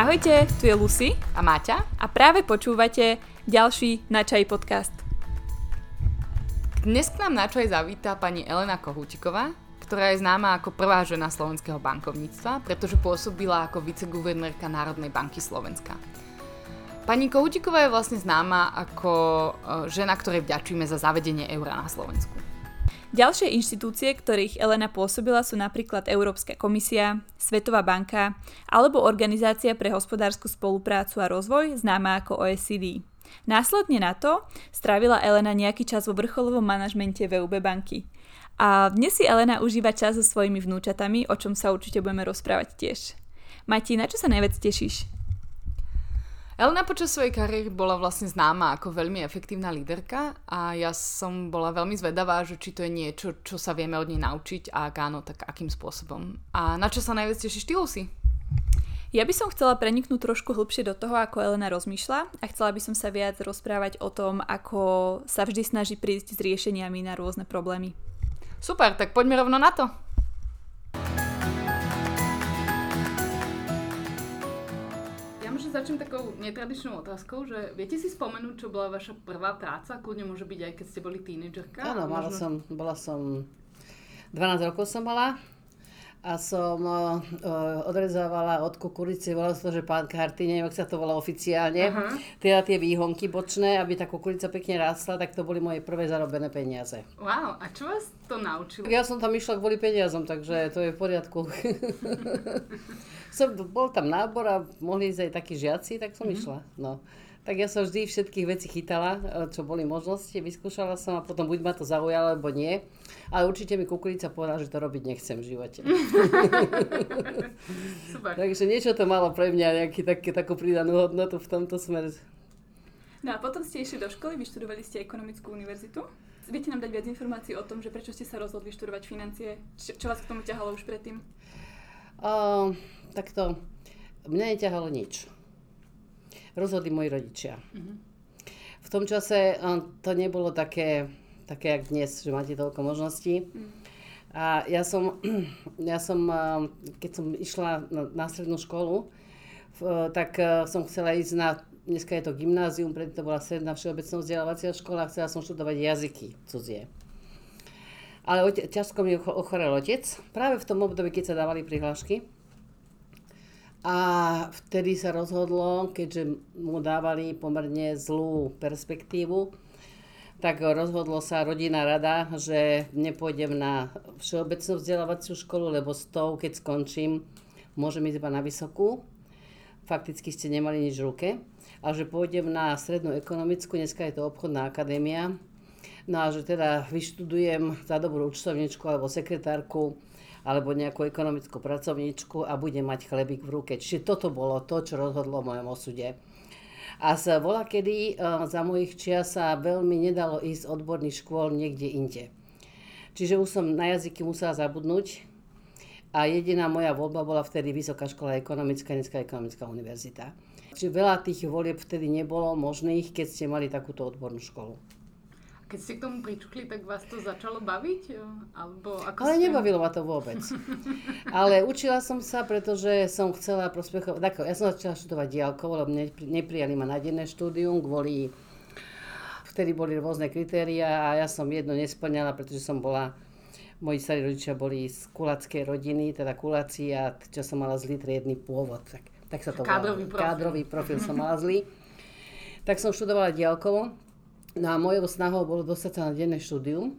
Ahojte, tu je Lucy a Máťa a práve počúvate ďalší Na čaj podcast. Dnes k nám na čaj zavíta pani Elena Kohútiková, ktorá je známa ako prvá žena slovenského bankovníctva, pretože pôsobila ako viceguvernérka Národnej banky Slovenska. Pani Kohútiková je vlastne známa ako e, žena, ktorej vďačíme za zavedenie eura na Slovensku. Ďalšie inštitúcie, ktorých Elena pôsobila sú napríklad Európska komisia, Svetová banka alebo Organizácia pre hospodárskú spoluprácu a rozvoj, známa ako OECD. Následne na to strávila Elena nejaký čas vo vrcholovom manažmente VUB banky. A dnes si Elena užíva čas so svojimi vnúčatami, o čom sa určite budeme rozprávať tiež. Mati, na čo sa najviac tešíš? Elena počas svojej kariéry bola vlastne známa ako veľmi efektívna líderka a ja som bola veľmi zvedavá, že či to je niečo, čo sa vieme od nej naučiť a ak áno, tak akým spôsobom. A na čo sa najviac tešíš ty, Lucy? Ja by som chcela preniknúť trošku hlbšie do toho, ako Elena rozmýšľa a chcela by som sa viac rozprávať o tom, ako sa vždy snaží prísť s riešeniami na rôzne problémy. Super, tak poďme rovno na to. Začnem takou netradičnou otázkou, že viete si spomenúť, čo bola vaša prvá práca? Kľudne môže byť aj keď ste boli tínedžerka. Áno, mala možno... som, bola som, 12 rokov som mala a som uh, odrezávala od kukurice, volalo sa to, že pán karty, neviem, ak sa to volá oficiálne, uh-huh. teda tie výhonky bočné, aby tá kukurica pekne rástla, tak to boli moje prvé zarobené peniaze. Wow, a čo vás to naučilo? Ja som tam išla kvôli peniazom, takže to je v poriadku. som, bol tam nábor a mohli ísť aj takí žiaci, tak som mm-hmm. išla. No. Tak ja som vždy všetkých vecí chytala, e, čo boli možnosti, vyskúšala som a potom buď ma to zaujalo, alebo nie. Ale určite mi kukurica povedala, že to robiť nechcem v živote. Super. Takže niečo to malo pre mňa, nejaký, tak, takú pridanú hodnotu v tomto smere. No a potom ste išli do školy, vyštudovali ste ekonomickú univerzitu. Viete nám dať viac informácií o tom, že prečo ste sa rozhodli študovať financie? Čo, čo vás k tomu ťahalo už predtým? Uh, takto, mňa neťahalo nič. Rozhodli moji rodičia. Uh-huh. V tom čase to nebolo také, také jak dnes, že máte toľko možností. Uh-huh. A ja som, ja som, keď som išla na, na strednú školu, tak som chcela ísť na, dneska je to gymnázium, predtým to bola stredná všeobecná vzdelávacia škola, chcela som študovať jazyky cudzie. Ale ťažko mi ochorel otec, práve v tom období, keď sa dávali prihlášky. A vtedy sa rozhodlo, keďže mu dávali pomerne zlú perspektívu, tak rozhodlo sa rodina rada, že nepôjdem na všeobecnú vzdelávaciu školu, lebo s tou, keď skončím, môžem ísť iba na vysokú. Fakticky ste nemali nič v ruke. A že pôjdem na strednú ekonomickú, dneska je to obchodná akadémia, No a že teda vyštudujem za dobrú účtovničku alebo sekretárku alebo nejakú ekonomickú pracovníčku a budem mať chlebík v ruke. Čiže toto bolo to, čo rozhodlo o mojom osude. A z vola kedy e, za mojich čias sa veľmi nedalo ísť odborných škôl niekde inde. Čiže už som na jazyky musela zabudnúť a jediná moja voľba bola vtedy Vysoká škola ekonomická, dneska ekonomická univerzita. Čiže veľa tých volieb vtedy nebolo možných, keď ste mali takúto odbornú školu. Keď ste k tomu pričukli, tak vás to začalo baviť? Alebo ako Ale ste... nebavilo ma to vôbec. Ale učila som sa, pretože som chcela prospechovať. Tako, ja som začala študovať diálkovo, lebo neprijali ma na denné štúdium kvôli... Vtedy boli rôzne kritéria a ja som jedno nesplňala, pretože som bola moji starí rodičia boli z kulackej rodiny, teda kuláci a čo som mala zlý triedny pôvod. Tak, tak sa to Kádrový profil. Kádrový profil som mala zlý. Tak som študovala diálkovo No a mojou snahou bolo dostať sa na denné štúdium.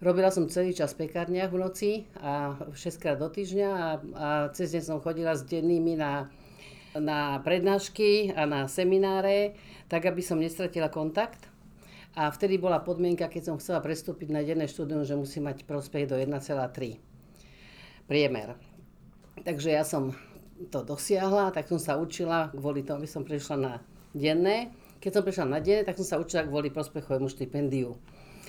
Robila som celý čas v pekárniach v noci a 6 krát do týždňa a, a cez deň som chodila s dennými na, na prednášky a na semináre, tak aby som nestratila kontakt. A vtedy bola podmienka, keď som chcela prestúpiť na denné štúdium, že musí mať prospech do 1,3 priemer. Takže ja som to dosiahla, tak som sa učila kvôli tomu, aby som prešla na denné. Keď som prešla na deň, tak som sa učila kvôli prospechovému štipendiu.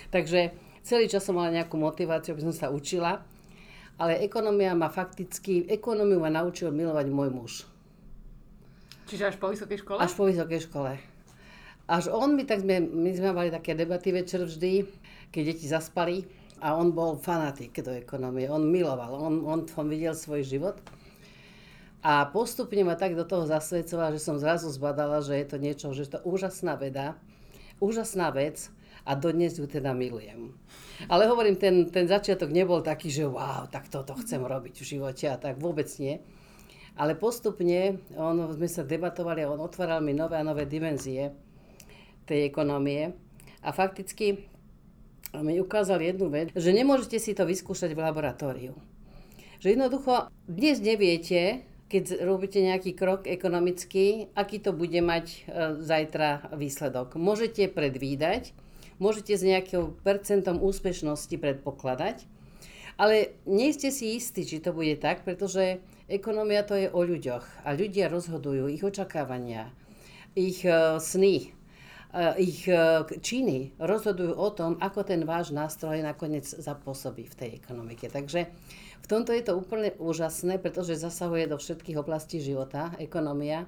Takže celý čas som mala nejakú motiváciu, aby som sa učila, ale ekonomia ma fakticky, ekonómiu ma naučil milovať môj muž. Čiže až po vysokej škole? Až po vysokej škole. Až on mi, tak sme, my sme mali také debaty večer vždy, keď deti zaspali a on bol fanatik do ekonomie. On miloval, on, on, on videl svoj život. A postupne ma tak do toho zasvedcovala, že som zrazu zbadala, že je to niečo, že je to úžasná veda, úžasná vec a dodnes ju teda milujem. Ale hovorím, ten, ten začiatok nebol taký, že wow, tak toto chcem robiť v živote a tak vôbec nie. Ale postupne on, sme sa debatovali a on otváral mi nové a nové dimenzie tej ekonomie. A fakticky mi ukázal jednu vec, že nemôžete si to vyskúšať v laboratóriu. Že jednoducho dnes neviete, keď robíte nejaký krok ekonomický, aký to bude mať e, zajtra výsledok. Môžete predvídať, môžete s nejakým percentom úspešnosti predpokladať, ale nie ste si istí, či to bude tak, pretože ekonomia to je o ľuďoch a ľudia rozhodujú, ich očakávania, ich e, sny, e, ich činy rozhodujú o tom, ako ten váš nástroj nakoniec zapôsobí v tej ekonomike. Takže v tomto je to úplne úžasné, pretože zasahuje do všetkých oblastí života, ekonomia.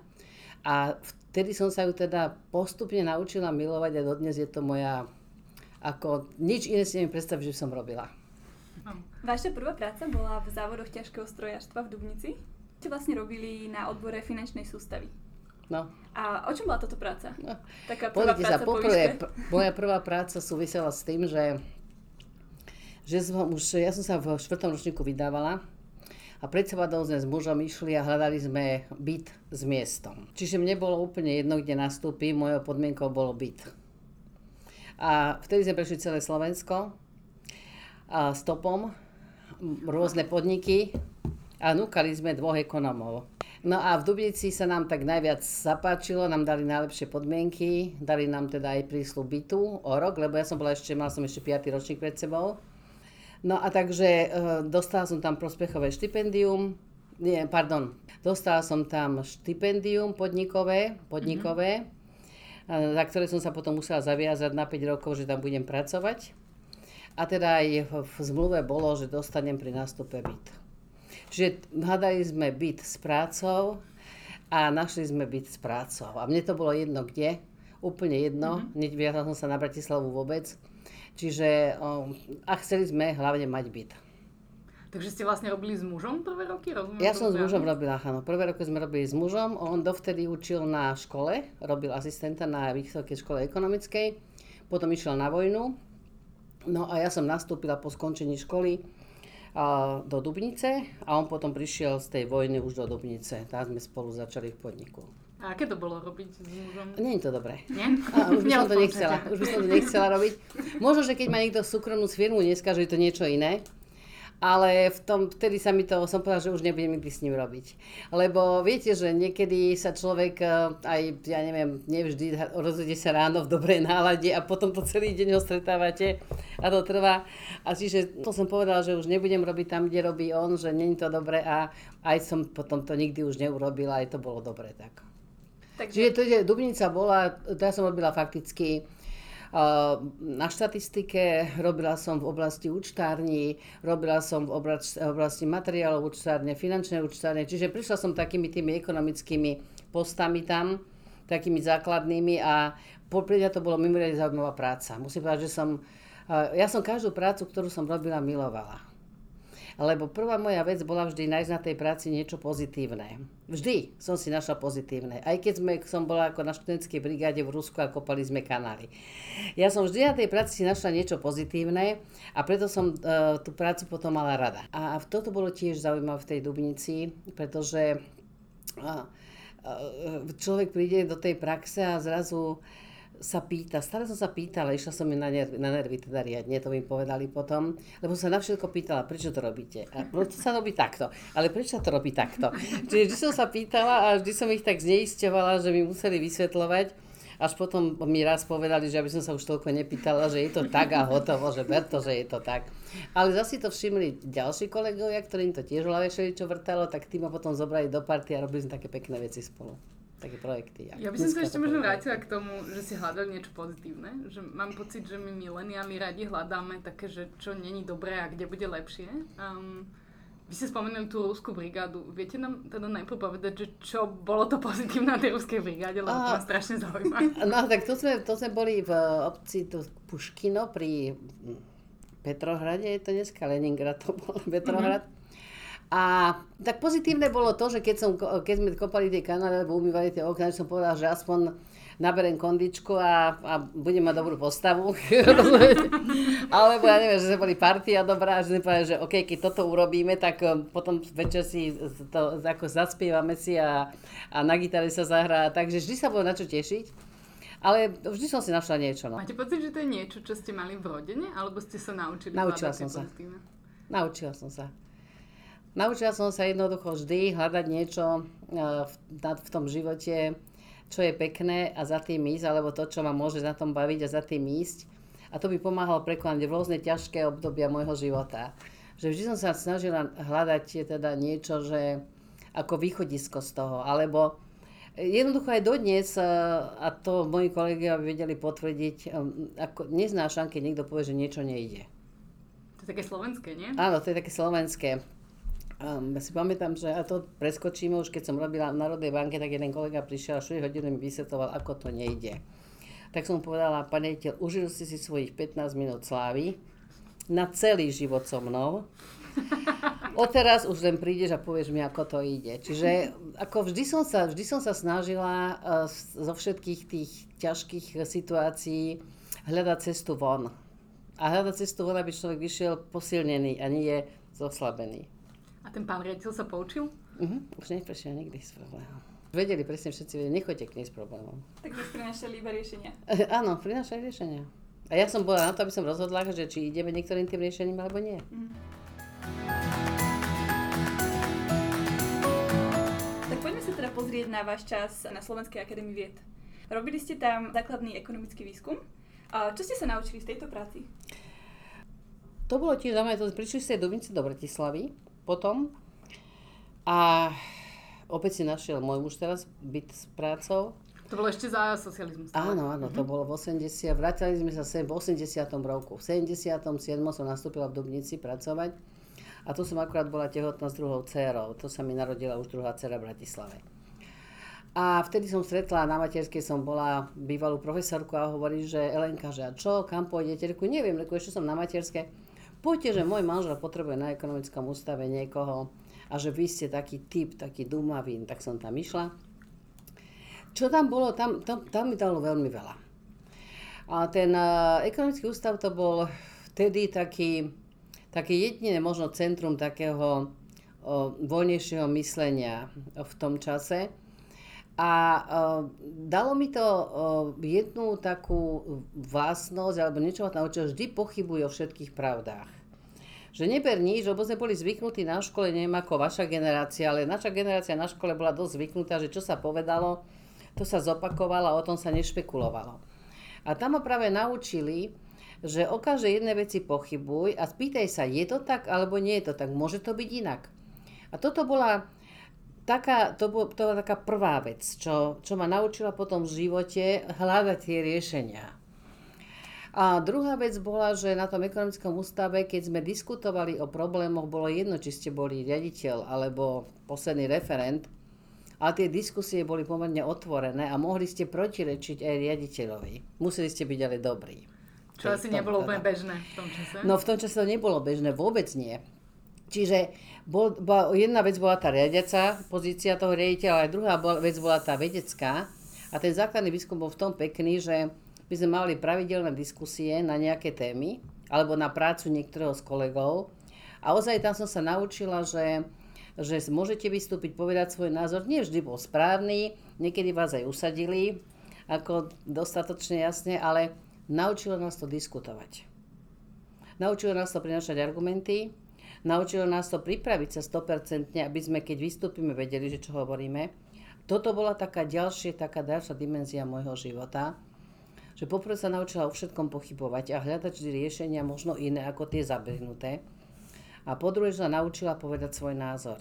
A vtedy som sa ju teda postupne naučila milovať a dodnes je to moja, ako nič iné si neviem predstaviť, že som robila. Vaša prvá práca bola v závodoch ťažkého strojarstva v Dubnici. Čo vlastne robili na odbore finančnej sústavy? No. A o čom bola táto práca? No. Taká prvá Pozrite sa, práca po poprvé, výške? p- moja prvá práca súvisela s tým, že že som už, ja som sa v štvrtom ročníku vydávala a pred sebadou sme s mužom išli a hľadali sme byt s miestom. Čiže mne bolo úplne jedno, kde nastúpim, mojou podmienkou bolo byt. A vtedy sme prešli celé Slovensko a stopom, rôzne podniky a núkali sme dvoch ekonomov. No a v Dubnici sa nám tak najviac zapáčilo, nám dali najlepšie podmienky, dali nám teda aj prísľub bytu o rok, lebo ja som bola ešte, mal som ešte 5. ročník pred sebou. No a takže e, dostala som tam prospechové štipendium, nie, pardon, dostala som tam štipendium podnikové, podnikové, mm-hmm. za ktoré som sa potom musela zaviazať na 5 rokov, že tam budem pracovať. A teda aj v, zmluve bolo, že dostanem pri nástupe byt. Čiže hľadali sme byt s prácou a našli sme byt s prácou. A mne to bolo jedno kde, úplne jedno, mm-hmm. neviazala som sa na Bratislavu vôbec. Čiže o, a chceli sme hlavne mať byt. Takže ste vlastne robili s mužom prvé roky? Rozumiem Ja som s mužom robila, áno. Prvé roky sme robili s mužom, on dovtedy učil na škole, robil asistenta na Vysokej škole ekonomickej, potom išiel na vojnu. No a ja som nastúpila po skončení školy a, do Dubnice a on potom prišiel z tej vojny už do Dubnice. Tam sme spolu začali v podniku. A aké to bolo robiť s mužom? Nie je to dobré. Nie? A už by som to nechcela, už by som to nechcela robiť. Možno, že keď má niekto súkromnú firmu dneska, že je to niečo iné, ale v tom, vtedy sa mi to, som povedala, že už nebudem nikdy s ním robiť. Lebo viete, že niekedy sa človek eh, aj, ja neviem, nevždy rozhodne sa ráno v dobrej nálade a potom to celý deň ho stretávate a to trvá. A čiže to som povedala, že už nebudem robiť tam, kde robí on, že není to dobré a aj som potom to nikdy už neurobila, aj to bolo dobré tak. Takže Čiže to, že Dubnica bola, to ja som robila fakticky uh, na štatistike, robila som v oblasti účtární, robila som v oblasti, materiálov účtárne, finančné účtárne, čiže prišla som takými tými ekonomickými postami tam, takými základnými a po- pre mňa to bolo mimoriadne zaujímavá práca. Musím povedať, že som, uh, ja som každú prácu, ktorú som robila, milovala. Lebo prvá moja vec bola vždy nájsť na tej práci niečo pozitívne. Vždy som si našla pozitívne. Aj keď sme, som bola ako na študentskej brigáde v Rusku a kopali sme kanály. Ja som vždy na tej práci si našla niečo pozitívne a preto som uh, tú prácu potom mala rada. A toto bolo tiež zaujímavé v tej Dubnici, pretože uh, uh, človek príde do tej praxe a zrazu sa pýta, stále som sa pýtala, išla som mi na nervy, na nervy teda riadne, to mi povedali potom, lebo som na všetko pýtala, prečo to robíte? A prečo sa robí takto? Ale prečo sa to robí takto? Čiže vždy som sa pýtala a vždy som ich tak zneisťovala, že mi museli vysvetľovať, až potom mi raz povedali, že aby som sa už toľko nepýtala, že je to tak a hotovo, že ber to, že je to tak. Ale zase to všimli ďalší kolegovia, ktorým to tiež v hlave čo vrtalo, tak tí ma potom zobrali do party a robili sme také pekné veci spolu také projekty. Ja by som sa ešte možno vrátila k tomu, že si hľadali niečo pozitívne. Že mám pocit, že my mileniáli radi hľadáme také, že čo není dobré a kde bude lepšie. Um, vy ste spomenuli tú ruskú brigádu. Viete nám teda najprv povedať, že čo bolo to pozitívne na tej ruskej brigáde, lebo to ma strašne zaujíma. No tak to sme, to sme boli v obci tu Puškino pri Petrohrade, je to dneska Leningrad, to bol Petrohrad. A tak pozitívne bolo to, že keď, som, keď sme kopali tie kanály alebo umývali tie okna, som povedala, že aspoň naberem kondičku a, a budem mať dobrú postavu. Alebo ja neviem, že sme boli partia dobrá, že sme povedali, že OK, keď toto urobíme, tak um, potom večer si to ako zaspievame si a, a na gitare sa zahrá. Takže vždy sa bolo na čo tešiť. Ale vždy som si našla niečo. No. Máte pocit, že to je niečo, čo ste mali v rodine? Alebo ste sa naučili? Naučila som sa. Naučila som sa. Naučila som sa jednoducho vždy hľadať niečo e, v, tom živote, čo je pekné a za tým ísť, alebo to, čo ma môže na tom baviť a za tým ísť. A to by pomáhalo prekonať rôzne ťažké obdobia môjho života. Že vždy som sa snažila hľadať teda niečo, že ako východisko z toho, alebo jednoducho aj dodnes, e, a to moji kolegovia by vedeli potvrdiť, ako neznášam, keď niekto povie, že niečo nejde. To je také slovenské, nie? Áno, to je také slovenské. Um, ja si pamätám, že a to preskočíme, už keď som robila v Národnej banke, tak jeden kolega prišiel a 4 hodiny mi vysvetoval, ako to nejde. Tak som povedala, pane rejiteľ, užil si si svojich 15 minút slávy na celý život so mnou. Odteraz už len prídeš a povieš mi, ako to ide. Čiže ako vždy som sa, vždy som sa snažila uh, zo všetkých tých ťažkých situácií hľadať cestu von. A hľadať cestu von, aby človek vyšiel posilnený a nie zoslabený. A ten pán riaditeľ sa poučil? Uh-huh. Už neprešiel nikdy s problémom. Vedeli presne všetci, vedeli, nechoďte k nej s problémom. Tak už prinášali iba riešenia. Uh, áno, prinášali riešenia. A ja som bola na to, aby som rozhodla, že či ideme niektorým tým riešením alebo nie. Uh-huh. Tak poďme sa teda pozrieť na váš čas na Slovenskej akadémii vied. Robili ste tam základný ekonomický výskum. A čo ste sa naučili v tejto práci? To bolo tiež zaujímavé, prišli ste do Vinci do Bratislavy potom. A opäť si našiel môj muž teraz byt s prácou. To bolo ešte za socializmu. Áno, áno, to mhm. bolo v 80. Vrátili sme sa sem v 80. roku. V 77. som nastúpila v Dubnici pracovať. A tu som akurát bola tehotná s druhou dcerou. To sa mi narodila už druhá dcera v Bratislave. A vtedy som stretla, na materskej som bola bývalú profesorku a hovorí, že Elenka, že a čo, kam pôjdete? Reku, neviem, reku, ešte som na materskej poďte, že môj manžel potrebuje na ekonomickom ústave niekoho a že vy ste taký typ, taký dumavín, tak som tam išla. Čo tam bolo, tam, tam, tam mi dalo veľmi veľa. A ten uh, ekonomický ústav to bol vtedy taký, taký jediné možno centrum takého uh, voľnejšieho myslenia v tom čase. A uh, dalo mi to uh, jednu takú vlastnosť, alebo niečo ma naučil, vždy pochybuje o všetkých pravdách. Že neber nič, lebo sme boli zvyknutí na škole, neviem ako vaša generácia, ale naša generácia na škole bola dosť zvyknutá, že čo sa povedalo, to sa zopakovalo a o tom sa nešpekulovalo. A tam ma práve naučili, že o každej jednej veci pochybuj a spýtaj sa, je to tak alebo nie je to tak, môže to byť inak. A toto bola taká, to, bol, to bola taká prvá vec, čo, čo ma naučila potom v živote hľadať tie riešenia. A druhá vec bola, že na tom ekonomickom ústave, keď sme diskutovali o problémoch, bolo jedno, či ste boli riaditeľ alebo posledný referent, a tie diskusie boli pomerne otvorené a mohli ste protirečiť aj riaditeľovi. Museli ste byť ale dobrí. Čo asi nebolo úplne bežné v tom čase? No v tom čase to nebolo bežné, vôbec nie. Čiže bol, bola, jedna vec bola tá riadiaca pozícia toho riaditeľa, a druhá bola, vec bola tá vedecká. A ten základný výskum bol v tom pekný, že by sme mali pravidelné diskusie na nejaké témy alebo na prácu niektorého z kolegov. A ozaj tam som sa naučila, že, že môžete vystúpiť, povedať svoj názor. Nie vždy bol správny, niekedy vás aj usadili, ako dostatočne jasne, ale naučilo nás to diskutovať. Naučilo nás to prinašať argumenty, Naučilo nás to pripraviť sa 100%, aby sme, keď vystúpime, vedeli, že čo hovoríme. Toto bola taká ďalšia, taká ďalšia dimenzia môjho života, že poprvé sa naučila o všetkom pochybovať a hľadať vždy riešenia možno iné ako tie zabrhnuté. A po druhé, že sa naučila povedať svoj názor.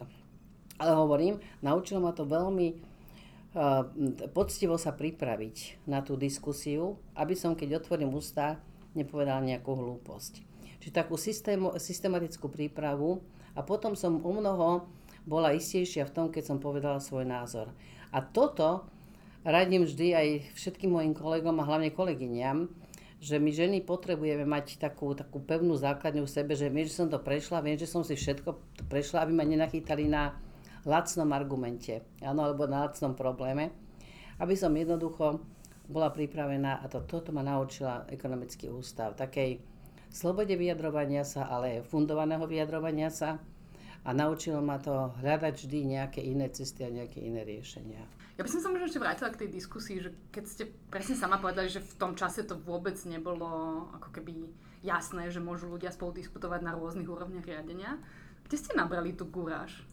Ale hovorím, naučilo ma to veľmi uh, poctivo sa pripraviť na tú diskusiu, aby som, keď otvorím ústa, nepovedal nejakú hlúposť. Čiže takú systému, systematickú prípravu a potom som o mnoho bola istejšia v tom, keď som povedala svoj názor. A toto radím vždy aj všetkým mojim kolegom a hlavne kolegyňam, že my ženy potrebujeme mať takú, takú pevnú základňu v sebe, že viem, že som to prešla, viem, že som si všetko prešla, aby ma nenachytali na lacnom argumente, áno, alebo na lacnom probléme. Aby som jednoducho bola pripravená, a to, toto ma naučila ekonomický ústav, takej slobode vyjadrovania sa, ale fundovaného vyjadrovania sa, a naučilo ma to hľadať vždy nejaké iné cesty a nejaké iné riešenia. Ja by som sa možno ešte vrátila k tej diskusii, že keď ste presne sama povedali, že v tom čase to vôbec nebolo ako keby jasné, že môžu ľudia spolu diskutovať na rôznych úrovniach riadenia. Kde ste nabrali tú guráž?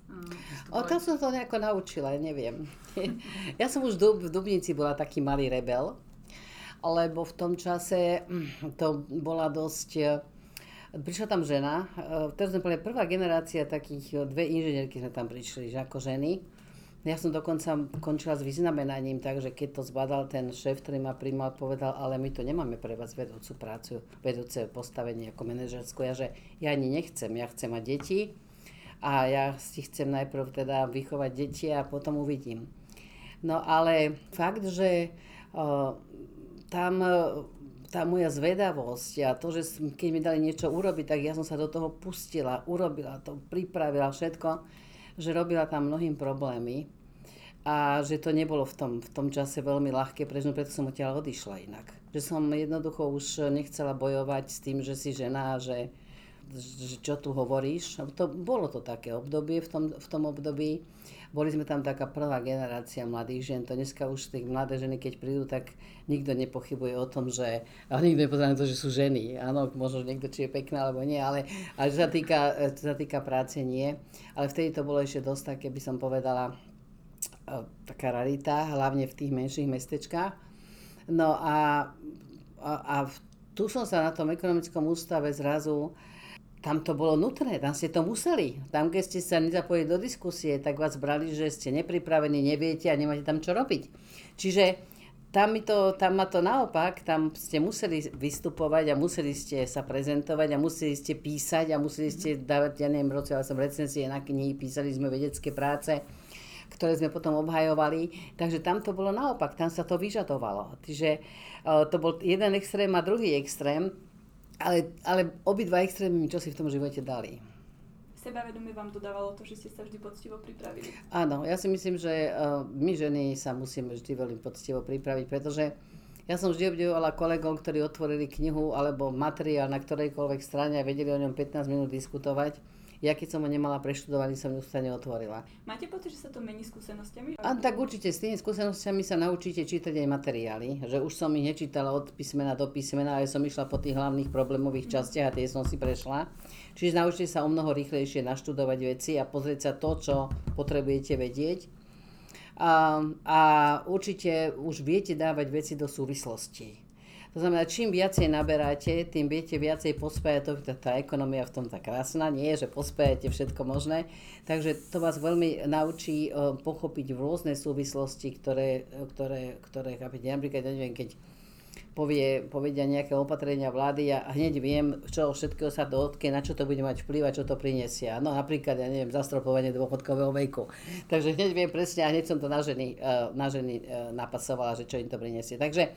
O tom som to nejako naučila, neviem. ja som už v Dubnici bola taký malý rebel, lebo v tom čase hm, to bola dosť Prišla tam žena, e, teraz sme boli prvá generácia takých, e, dve inžinierky sme tam prišli, že ako ženy. Ja som dokonca končila s vyznamenaním, takže keď to zbadal ten šéf, ktorý ma primal, povedal, ale my tu nemáme pre vás vedúcu prácu, vedúce postavenie ako manažerskú. Ja, že ja ani nechcem, ja chcem mať deti a ja si chcem najprv teda vychovať deti a potom uvidím. No ale fakt, že uh, tam uh, tá moja zvedavosť a to, že keď mi dali niečo urobiť, tak ja som sa do toho pustila, urobila to, pripravila všetko, že robila tam mnohým problémy a že to nebolo v tom, v tom čase veľmi ľahké, pretože preto som odtiaľ odišla inak. Že som jednoducho už nechcela bojovať s tým, že si žena, že, že čo tu hovoríš. To, bolo to také obdobie v tom, v tom období boli sme tam taká prvá generácia mladých žien. To dneska už tie mladé ženy, keď prídu, tak nikto nepochybuje o tom, že... A nikto nepozná to, že sú ženy. Áno, možno niekto, či je pekná alebo nie, ale, ale čo, sa týka, čo sa týka práce, nie. Ale vtedy to bolo ešte dosť také, by som povedala, e, taká rarita, hlavne v tých menších mestečkách. No a, a, a tu som sa na tom ekonomickom ústave zrazu tam to bolo nutné, tam ste to museli. Tam, keď ste sa nezapojili do diskusie, tak vás brali, že ste nepripravení, neviete a nemáte tam čo robiť. Čiže tam, mi to, tam ma to naopak, tam ste museli vystupovať a museli ste sa prezentovať a museli ste písať a museli ste dávať, ja neviem, roci, ale som recenzie na knihy, písali sme vedecké práce, ktoré sme potom obhajovali. Takže tam to bolo naopak, tam sa to vyžadovalo. Čiže eh, to bol jeden extrém a druhý extrém. Ale, ale obidva extrémy čo si v tom živote dali. Sebavedomie vám dodávalo to, že ste sa vždy poctivo pripravili. Áno, ja si myslím, že uh, my ženy sa musíme vždy veľmi poctivo pripraviť, pretože ja som vždy obdivovala kolegov, ktorí otvorili knihu alebo materiál na ktorejkoľvek strane a vedeli o ňom 15 minút diskutovať ja keď som ho nemala preštudovaný, som ju stane otvorila. Máte pocit, že sa to mení skúsenostiami? A tak určite, s tými skúsenostiami sa naučíte čítať aj materiály, že už som ich nečítala od písmena do písmena, ale som išla po tých hlavných problémových častiach a tie som si prešla. Čiže naučite sa o mnoho rýchlejšie naštudovať veci a pozrieť sa to, čo potrebujete vedieť. A, a určite už viete dávať veci do súvislosti. To znamená, čím viacej naberáte, tým viete viacej pospájať, to, tá, ekonomia v tom tá krásna, nie je, že pospájate všetko možné, takže to vás veľmi naučí pochopiť v rôzne súvislosti, ktoré, ktoré, ktoré chápete. Napríklad, ja neviem, keď povie, povedia nejaké opatrenia vlády a hneď viem, čo všetkého sa dotkne, na čo to bude mať vplyv a čo to prinesie. No napríklad, ja neviem, zastropovanie dôchodkového veku. Takže hneď viem presne a hneď som to na ženy, uh, na ženy uh, napasovala, že čo im to prinesie. Takže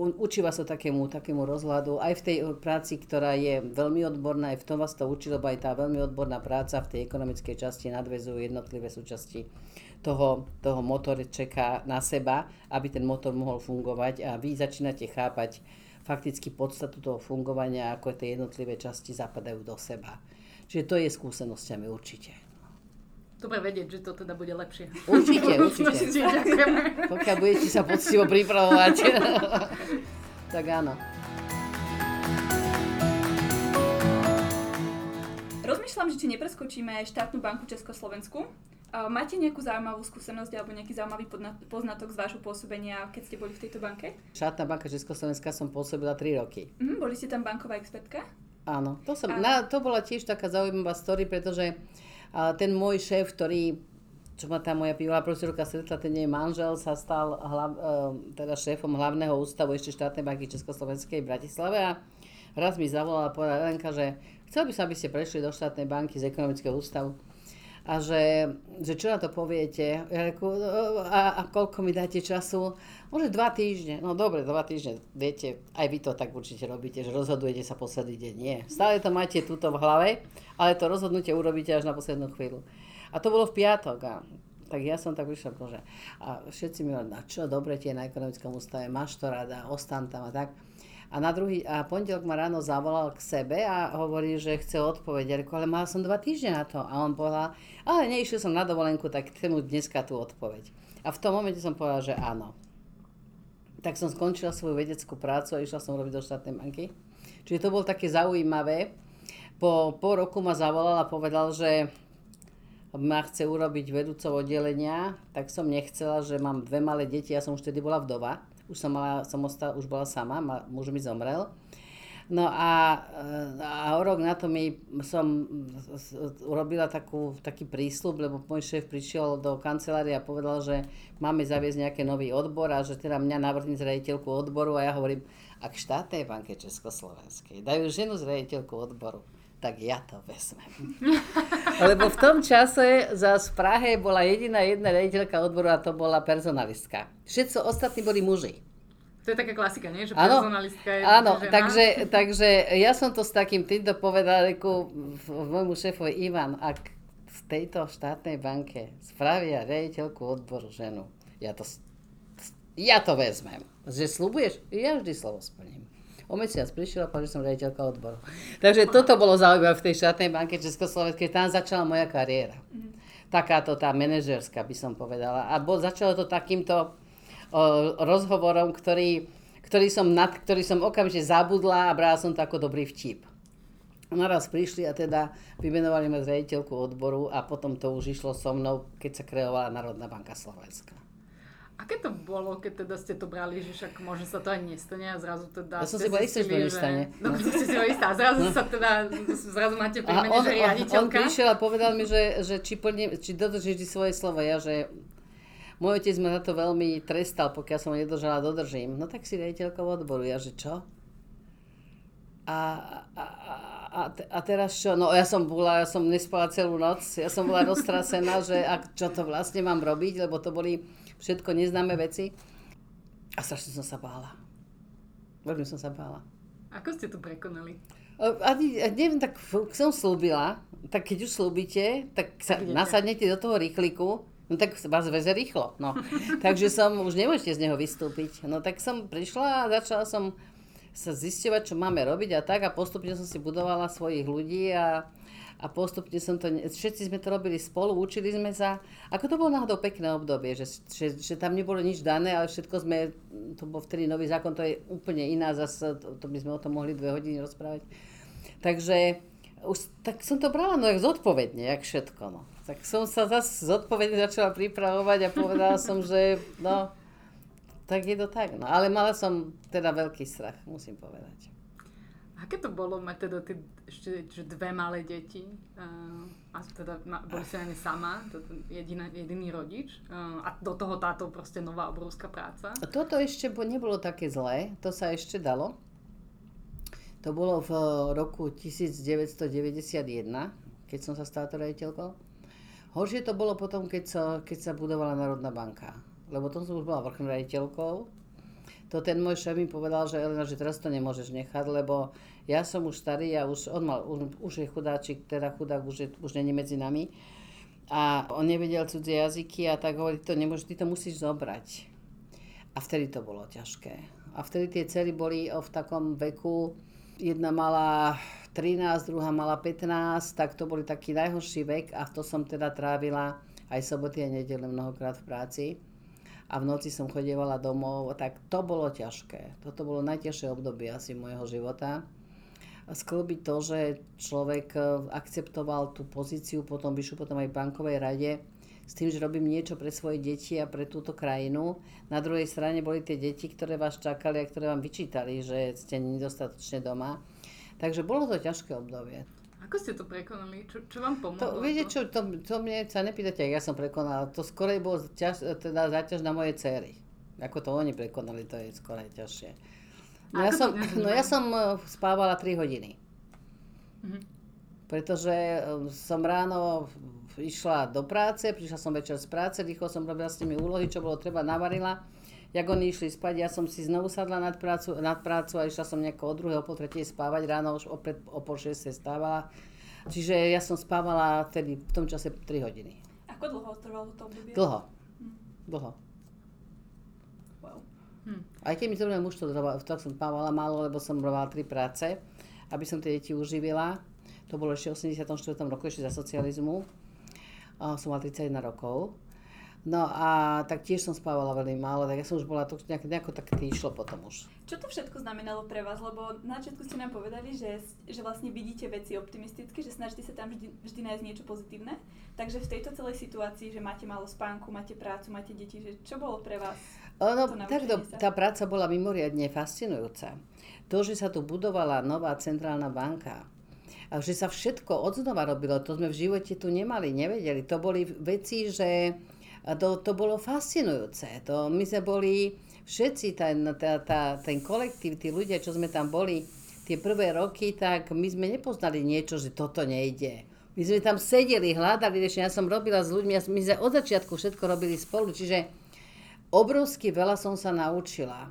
Učí vás to takému, takému rozhľadu aj v tej práci, ktorá je veľmi odborná, aj v tom vás to učí, lebo aj tá veľmi odborná práca v tej ekonomickej časti nadvezujú jednotlivé súčasti toho, toho motor čeká na seba, aby ten motor mohol fungovať a vy začínate chápať fakticky podstatu toho fungovania, ako tie jednotlivé časti zapadajú do seba. Čiže to je skúsenosťami určite. Dobre vedieť, že to teda bude lepšie. Určite, určite. Pokiaľ budete sa poctivo pripravovať. tak áno. Rozmýšľam, že či nepreskočíme štátnu banku Československu. Máte nejakú zaujímavú skúsenosť alebo nejaký zaujímavý poznatok z vášho pôsobenia, keď ste boli v tejto banke? Štátna banka Československa som pôsobila 3 roky. Mm, boli ste tam banková expertka? Áno, to, som, na, to bola tiež taká zaujímavá story, pretože a ten môj šéf, ktorý čo ma tá moja bývalá profesorka stretla, ten jej manžel sa stal hlav, e, teda šéfom hlavného ústavu ešte štátnej banky Československej v Bratislave a raz mi zavolala a povedala Elenka, že chcel by som, aby ste prešli do štátnej banky z ekonomického ústavu. A že, že čo na to poviete a, a koľko mi dáte času. Môže dva týždne. No dobre, dva týždne. Viete, aj vy to tak určite robíte, že rozhodujete sa posledný deň. Nie. Stále to máte túto v hlave, ale to rozhodnutie urobíte až na poslednú chvíľu. A to bolo v piatok. A tak ja som tak vyšla, bože. A všetci mi hovorili, na čo, dobre tie na ekonomickom ústave, máš to rada, ostan tam a tak. A na druhý, a pondelok ma ráno zavolal k sebe a hovorí, že chce odpoveď. Ale mal som dva týždne na to. A on povedal, ale neišiel som na dovolenku, tak chcem mu dneska tú odpoveď. A v tom momente som povedal, že áno. Tak som skončila svoju vedeckú prácu a išla som robiť do štátnej banky. Čiže to bolo také zaujímavé. Po pol roku ma zavolal a povedal, že ma chce urobiť vedúcou oddelenia, tak som nechcela, že mám dve malé deti, ja som už vtedy bola vdova, už som, mala, som ostala, už bola sama, ma, muž mi zomrel. No a, a o rok na to mi som urobila takú, taký prísľub, lebo môj šéf prišiel do kancelárie a povedal, že máme zaviesť nejaký nový odbor a že teda mňa navrhne z rejiteľku odboru a ja hovorím, ak štátnej banke Československej dajú ženu z rejiteľku odboru, tak ja to vezmem. Lebo v tom čase za v Prahe bola jediná jedna rediteľka odboru a to bola personalistka. Všetci ostatní boli muži. To je taká klasika, nie? Že áno, personalistka je Áno, žena. takže, takže ja som to s takým týmto povedala reku môjmu šéfovi Ivan, ak v tejto štátnej banke spravia rediteľku odboru ženu, ja to, ja to vezmem. Že slúbuješ? Ja vždy slovo splním. O mesiac prišiel a povedal, že som riaditeľka odboru. Takže toto bolo zaujímavé v tej štátnej banke Československej. Tam začala moja kariéra. Takáto tá manažerská by som povedala. A bo, začalo to takýmto o, rozhovorom, ktorý, ktorý, som nad, ktorý som okamžite zabudla a brala som to ako dobrý vtip. Naraz prišli a teda vymenovali ma z riaditeľku odboru a potom to už išlo so mnou, keď sa kreovala Národná banka Slovenska. Aké to bolo, keď teda ste to brali, že však možno sa to ani nestane a zrazu teda... Ja som si bola istá, že to nestane. No, no. ste si bola istá. Zrazu sa teda, zrazu máte pri mene, že riaditeľka. On, on prišiel a povedal mi, že, že či, plne, či dodržíš svoje slovo. Ja, že môj otec ma na to veľmi trestal, pokiaľ som ho nedržala, dodržím. No tak si riaditeľkou odboru. Ja, že čo? A, a, a, a teraz čo? No ja som bola, ja som nespala celú noc. Ja som bola roztrasená, že ak, čo to vlastne mám robiť, lebo to boli všetko neznáme veci. A strašne som sa bála. Veľmi som sa bála. Ako ste to prekonali? Ani, neviem, tak som slúbila, tak keď už slúbite, tak sa Idete. nasadnete do toho rýchliku, no tak vás veze rýchlo. No. Takže som, už nemôžete z neho vystúpiť. No tak som prišla a začala som sa zisťovať, čo máme robiť a tak a postupne som si budovala svojich ľudí a a postupne som to, všetci sme to robili spolu, učili sme sa. Ako to bolo náhodou pekné obdobie, že, že, že tam nebolo nič dané, ale všetko sme, to bol vtedy nový zákon, to je úplne iná zase, to, to by sme o tom mohli dve hodiny rozprávať. Takže už, tak som to brala no jak zodpovedne, jak všetko. No. Tak som sa zase zodpovedne začala pripravovať a povedala som, že no, tak je to tak. No. Ale mala som teda veľký strach, musím povedať. Aké to bolo mať teda ešte že dve malé deti uh, a teda boli si na sama, jediná, jediný rodič uh, a do toho táto proste nová obrovská práca? Toto ešte nebolo také zlé, to sa ešte dalo. To bolo v roku 1991, keď som sa stala rediteľkou. Horšie to bolo potom, keď sa, keď sa budovala Národná banka. Lebo tom som už bola vrchnou rediteľkou to ten môj šéf mi povedal, že Elena, že teraz to nemôžeš nechať, lebo ja som už starý a už, on mal, už, už je chudáčik, teda chudák, už, je, už není medzi nami. A on nevedel cudzie jazyky a tak hovorí, to nemôžeš, ty to musíš zobrať. A vtedy to bolo ťažké. A vtedy tie cery boli v takom veku, jedna mala 13, druhá mala 15, tak to boli taký najhorší vek a to som teda trávila aj soboty a nedele mnohokrát v práci a v noci som chodievala domov, tak to bolo ťažké. Toto bolo najťažšie obdobie asi môjho života. Sklbiť to, že človek e, akceptoval tú pozíciu, potom vyšiel potom aj bankovej rade, s tým, že robím niečo pre svoje deti a pre túto krajinu. Na druhej strane boli tie deti, ktoré vás čakali a ktoré vám vyčítali, že ste nedostatočne doma. Takže bolo to ťažké obdobie. Ako ste to prekonali? Čo, čo vám pomohlo? To, viete čo, to, to mne sa nepýtate, ja som prekonala. To skorej bol ťaž, teda záťaž na moje céry. Ako to oni prekonali, to je skorej ťažšie. No, ja som, no ja som spávala 3 hodiny. Mhm. Pretože e, som ráno, išla do práce, prišla som večer z práce, rýchlo som robila s nimi úlohy, čo bolo treba, navarila. Jak oni išli spať, ja som si znovu sadla nad prácu, nad prácu a išla som nejako od druhého po tretej spávať, ráno už opred, o pol šestej stávala. Čiže ja som spávala vtedy v tom čase 3 hodiny. Ako dlho trvalo to obdobie? Dlho. Hm. Dlho. Aj keď mi to muž to tak som spávala málo, lebo som robila tri práce, aby som tie deti uživila. To bolo ešte v 84. roku, ešte za socializmu. Som mala 31 rokov. No a tak tiež som spávala veľmi málo, tak ja som už bola to nejako, nejako tak išlo potom už. Čo to všetko znamenalo pre vás? Lebo na začiatku ste nám povedali, že, že vlastne vidíte veci optimisticky, že snažíte sa tam vždy, vždy nájsť niečo pozitívne. Takže v tejto celej situácii, že máte málo spánku, máte prácu, máte deti, že čo bolo pre vás? No, tak to, tá práca bola mimoriadne fascinujúca. To, že sa tu budovala nová centrálna banka, a že sa všetko odznova robilo, to sme v živote tu nemali, nevedeli. To boli veci, že to, to bolo fascinujúce. To, my sme boli všetci, ten, tá, tá, ten kolektív, tí ľudia, čo sme tam boli tie prvé roky, tak my sme nepoznali niečo, že toto nejde. My sme tam sedeli, hľadali riešenia. Ja som robila s ľuďmi, my sme od začiatku všetko robili spolu, čiže obrovsky veľa som sa naučila.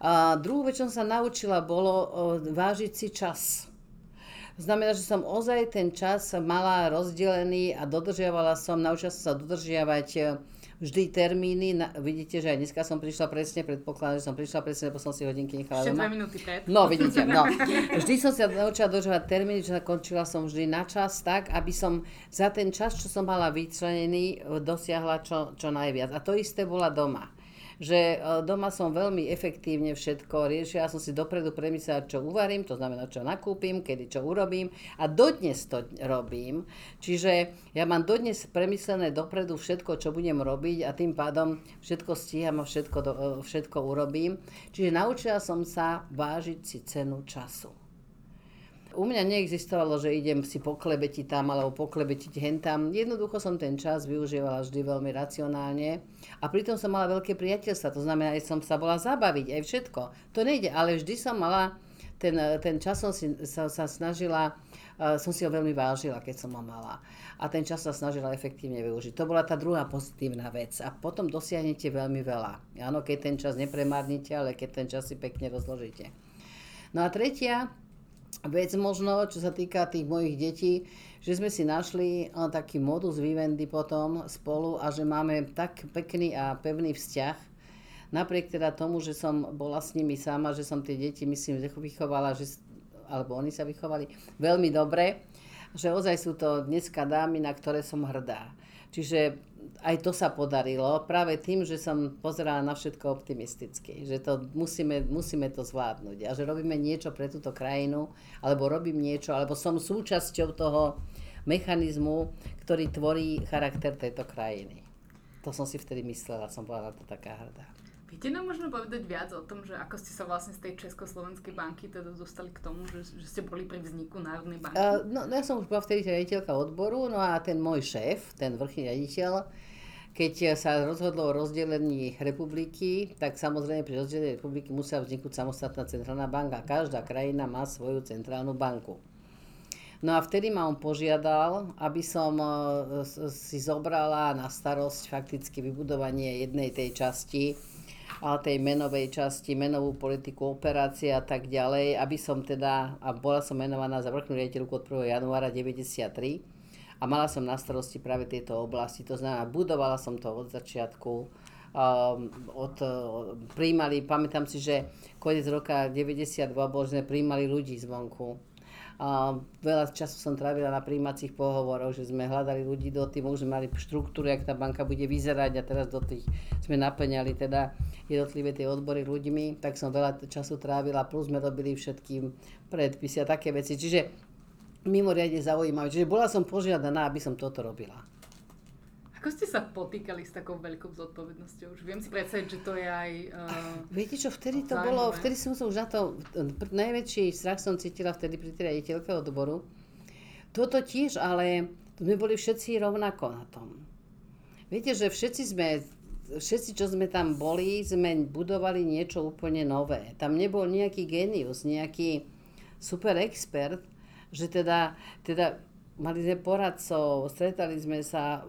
A druhú vec, čo som sa naučila, bolo vážiť si čas. Znamená, že som ozaj ten čas mala rozdelený a dodržiavala som, naučila som sa dodržiavať e, vždy termíny. Na, vidíte, že aj dneska som prišla presne, predpokladám, že som prišla presne, lebo som si hodinky nechala doma. minúty pred. No, vidíte, no. Vždy som sa naučila dodržiavať termíny, že končila som vždy na čas tak, aby som za ten čas, čo som mala vyčlenený, dosiahla čo, čo najviac. A to isté bola doma že e, doma som veľmi efektívne všetko riešila. Ja som si dopredu premyslela, čo uvarím, to znamená, čo nakúpim, kedy čo urobím a dodnes to robím. Čiže ja mám dodnes premyslené dopredu všetko, čo budem robiť a tým pádom všetko stíham a všetko, e, všetko urobím. Čiže naučila som sa vážiť si cenu času u mňa neexistovalo, že idem si poklebetiť tam alebo poklebetiť hentam. Jednoducho som ten čas využívala vždy veľmi racionálne a pritom som mala veľké priateľstva. To znamená, že som sa bola zabaviť, aj všetko. To nejde, ale vždy som mala, ten, ten čas som si, sa, sa snažila, uh, som si ho veľmi vážila, keď som ho mala. A ten čas sa snažila efektívne využiť. To bola tá druhá pozitívna vec. A potom dosiahnete veľmi veľa. Áno, keď ten čas nepremárnite, ale keď ten čas si pekne rozložíte. No a tretia, vec možno, čo sa týka tých mojich detí, že sme si našli taký modus vivendi potom spolu a že máme tak pekný a pevný vzťah, napriek teda tomu, že som bola s nimi sama, že som tie deti, myslím, vychovala, že, alebo oni sa vychovali veľmi dobre, že ozaj sú to dneska dámy, na ktoré som hrdá. Čiže aj to sa podarilo práve tým, že som pozerala na všetko optimisticky, že to musíme, musíme to zvládnuť a že robíme niečo pre túto krajinu, alebo robím niečo, alebo som súčasťou toho mechanizmu, ktorý tvorí charakter tejto krajiny. To som si vtedy myslela, som bola na to taká hrdá. Viete nám možno povedať viac o tom, že ako ste sa vlastne z tej Československej banky teda dostali k tomu, že, že ste boli pri vzniku Národnej banky? Uh, no, ja som už bola vtedy riaditeľka odboru, no a ten môj šéf, ten vrchný riaditeľ, keď sa rozhodlo o rozdelení republiky, tak samozrejme pri rozdelení republiky musela vzniknúť samostatná centrálna banka. Každá krajina má svoju centrálnu banku. No a vtedy ma on požiadal, aby som e, si zobrala na starosť fakticky vybudovanie jednej tej časti a tej menovej časti, menovú politiku, operácie a tak ďalej, aby som teda, a bola som menovaná za vrchnú riaditeľku od 1. januára 1993 a mala som na starosti práve tieto oblasti, to znamená, budovala som to od začiatku, um, od, od, príjmali, pamätám si, že koniec roka 92 bol, že príjmali ľudí zvonku, a veľa času som trávila na príjmacích pohovoroch, že sme hľadali ľudí do týmu, že mali štruktúru, jak tá banka bude vyzerať a teraz do tých sme naplňali teda jednotlivé tie odbory ľuďmi, tak som veľa času trávila, plus sme robili všetkým predpisy a také veci. Čiže mimoriadne zaujímavé. Čiže bola som požiadaná, aby som toto robila. Ako ste sa potýkali s takou veľkou zodpovednosťou? Už viem si predstaviť, že to je aj... Uh, Viete čo, vtedy to zájmové. bolo, vtedy som už na to, najväčší strach som cítila vtedy pri riaditeľke odboru. Toto tiež, ale sme boli všetci rovnako na tom. Viete, že všetci sme, všetci, čo sme tam boli, sme budovali niečo úplne nové. Tam nebol nejaký genius, nejaký super expert, že teda, teda mali sme poradcov, stretali sme sa,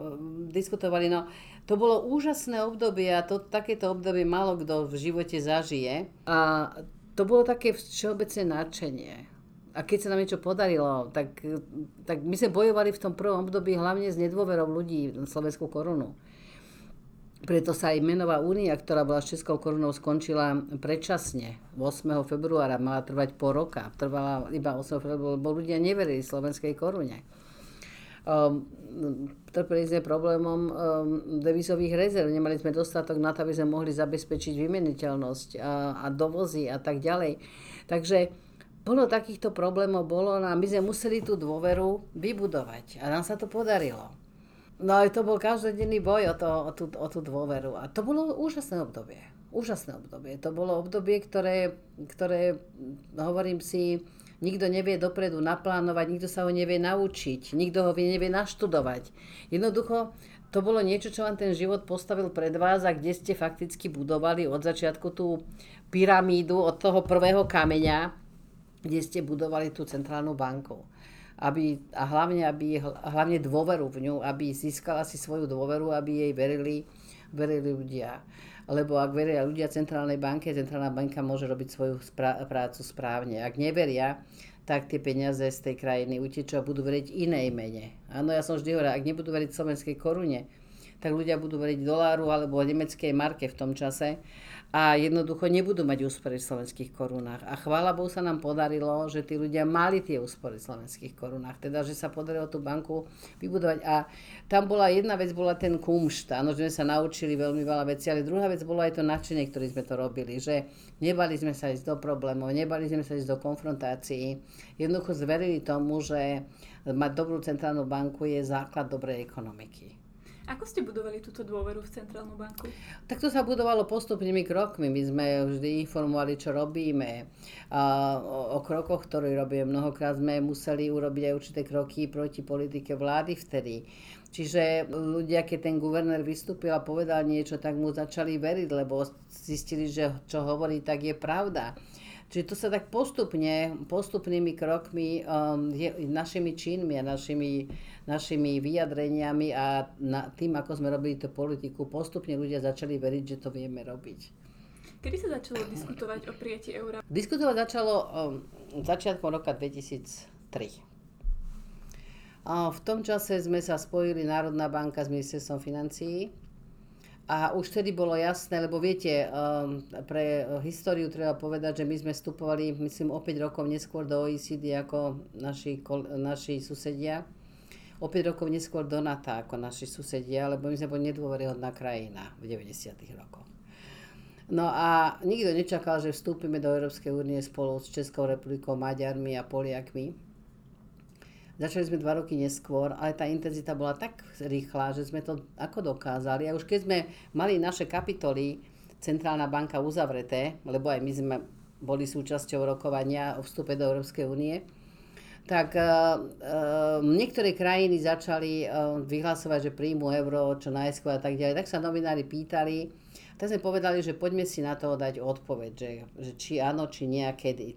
diskutovali, no to bolo úžasné obdobie a to, takéto obdobie malo kto v živote zažije. A to bolo také všeobecné nadšenie. A keď sa nám niečo podarilo, tak, tak my sme bojovali v tom prvom období hlavne s nedôverou ľudí na slovenskú korunu. Preto sa aj menová únia, ktorá bola s Českou korunou, skončila predčasne. 8. februára mala trvať po roka. Trvala iba 8. februára, lebo ľudia neverili slovenskej korune. Um, trpeli sme problémom um, devizových rezerv. Nemali sme dostatok na to, aby sme mohli zabezpečiť vymeniteľnosť a, a dovozy a tak ďalej. Takže bolo takýchto problémov, bolo a my sme museli tú dôveru vybudovať. A nám sa to podarilo. No ale to bol každodenný boj o, to, o, tú, o tú dôveru. A to bolo úžasné obdobie. Úžasné obdobie. To bolo obdobie, ktoré, ktoré hovorím si, Nikto nevie dopredu naplánovať, nikto sa ho nevie naučiť, nikto ho nevie naštudovať. Jednoducho, to bolo niečo, čo vám ten život postavil pred vás a kde ste fakticky budovali od začiatku tú pyramídu od toho prvého kameňa, kde ste budovali tú centrálnu banku. Aby, a hlavne, aby, hlavne dôveru v ňu, aby získala si svoju dôveru, aby jej verili, verili ľudia lebo ak veria ľudia Centrálnej banke, Centrálna banka môže robiť svoju spra- prácu správne. Ak neveria, tak tie peniaze z tej krajiny utečú a budú veriť inej mene. Áno, ja som vždy hovorila, ak nebudú veriť slovenskej korune, tak ľudia budú veriť doláru alebo nemeckej marke v tom čase a jednoducho nebudú mať úspory v slovenských korunách. A chvála Bohu sa nám podarilo, že tí ľudia mali tie úspory v slovenských korunách. Teda, že sa podarilo tú banku vybudovať. A tam bola jedna vec, bola ten kumšt. Áno, že sme sa naučili veľmi veľa vecí, ale druhá vec bola aj to nadšenie, ktoré sme to robili. Že nebali sme sa ísť do problémov, nebali sme sa ísť do konfrontácií. Jednoducho zverili tomu, že mať dobrú centrálnu banku je základ dobrej ekonomiky. Ako ste budovali túto dôveru v Centrálnu banku? Tak to sa budovalo postupnými krokmi. My sme vždy informovali, čo robíme. A o, o krokoch, ktoré robíme. Mnohokrát sme museli urobiť aj určité kroky proti politike vlády vtedy. Čiže ľudia, keď ten guvernér vystúpil a povedal niečo, tak mu začali veriť, lebo zistili, že čo hovorí, tak je pravda. Čiže to sa tak postupne, postupnými krokmi, um, je, našimi činmi a našimi, našimi vyjadreniami a na, tým, ako sme robili tú politiku, postupne ľudia začali veriť, že to vieme robiť. Kedy sa začalo diskutovať o prijatí eura? Diskutovať začalo um, začiatkom roka 2003. A v tom čase sme sa spojili Národná banka s ministerstvom financií a už vtedy bolo jasné, lebo viete, um, pre históriu treba povedať, že my sme vstupovali, myslím, o 5 rokov neskôr do OECD ako naši, naši susedia. O 5 rokov neskôr do NATO ako naši susedia, lebo my sme boli nedôveryhodná krajina v 90. rokoch. No a nikto nečakal, že vstúpime do Európskej únie spolu s Českou republikou, Maďarmi a Poliakmi Začali sme dva roky neskôr, ale tá intenzita bola tak rýchla, že sme to ako dokázali. A už keď sme mali naše kapitoly, Centrálna banka uzavreté, lebo aj my sme boli súčasťou rokovania o vstupe do Európskej únie, tak uh, uh, niektoré krajiny začali uh, vyhlasovať, že príjmu euro čo najskôr a tak ďalej. Tak sa novinári pýtali, tak sme povedali, že poďme si na to dať odpoveď, že, že či áno, či nie.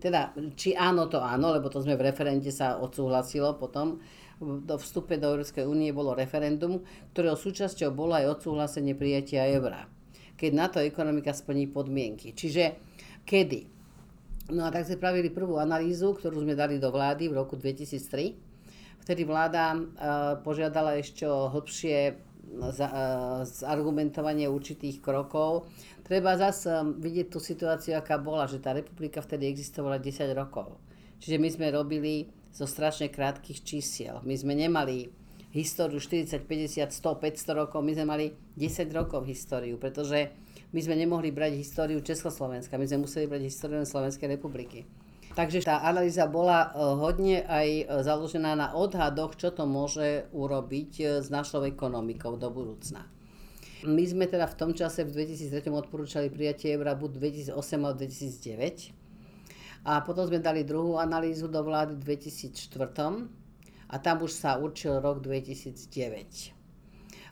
Teda, či áno, to áno, lebo to sme v referente sa odsúhlasilo potom. Do vstupe do Európskej únie bolo referendum, ktorého súčasťou bolo aj odsúhlasenie prijatia eura. Keď na to ekonomika splní podmienky. Čiže kedy? No a tak sme pravili prvú analýzu, ktorú sme dali do vlády v roku 2003. Vtedy vláda uh, požiadala ešte o hĺbšie zargumentovanie určitých krokov. Treba zase vidieť tú situáciu, aká bola, že tá republika vtedy existovala 10 rokov. Čiže my sme robili zo strašne krátkých čísiel. My sme nemali históriu 40, 50, 100, 500 rokov, my sme mali 10 rokov históriu, pretože my sme nemohli brať históriu Československa, my sme museli brať históriu Slovenskej republiky. Takže tá analýza bola e, hodne aj e, založená na odhadoch, čo to môže urobiť e, s našou ekonomikou do budúcna. My sme teda v tom čase v 2003 odporúčali prijatie eura buď 2008 alebo 2009. A potom sme dali druhú analýzu do vlády v 2004 a tam už sa určil rok 2009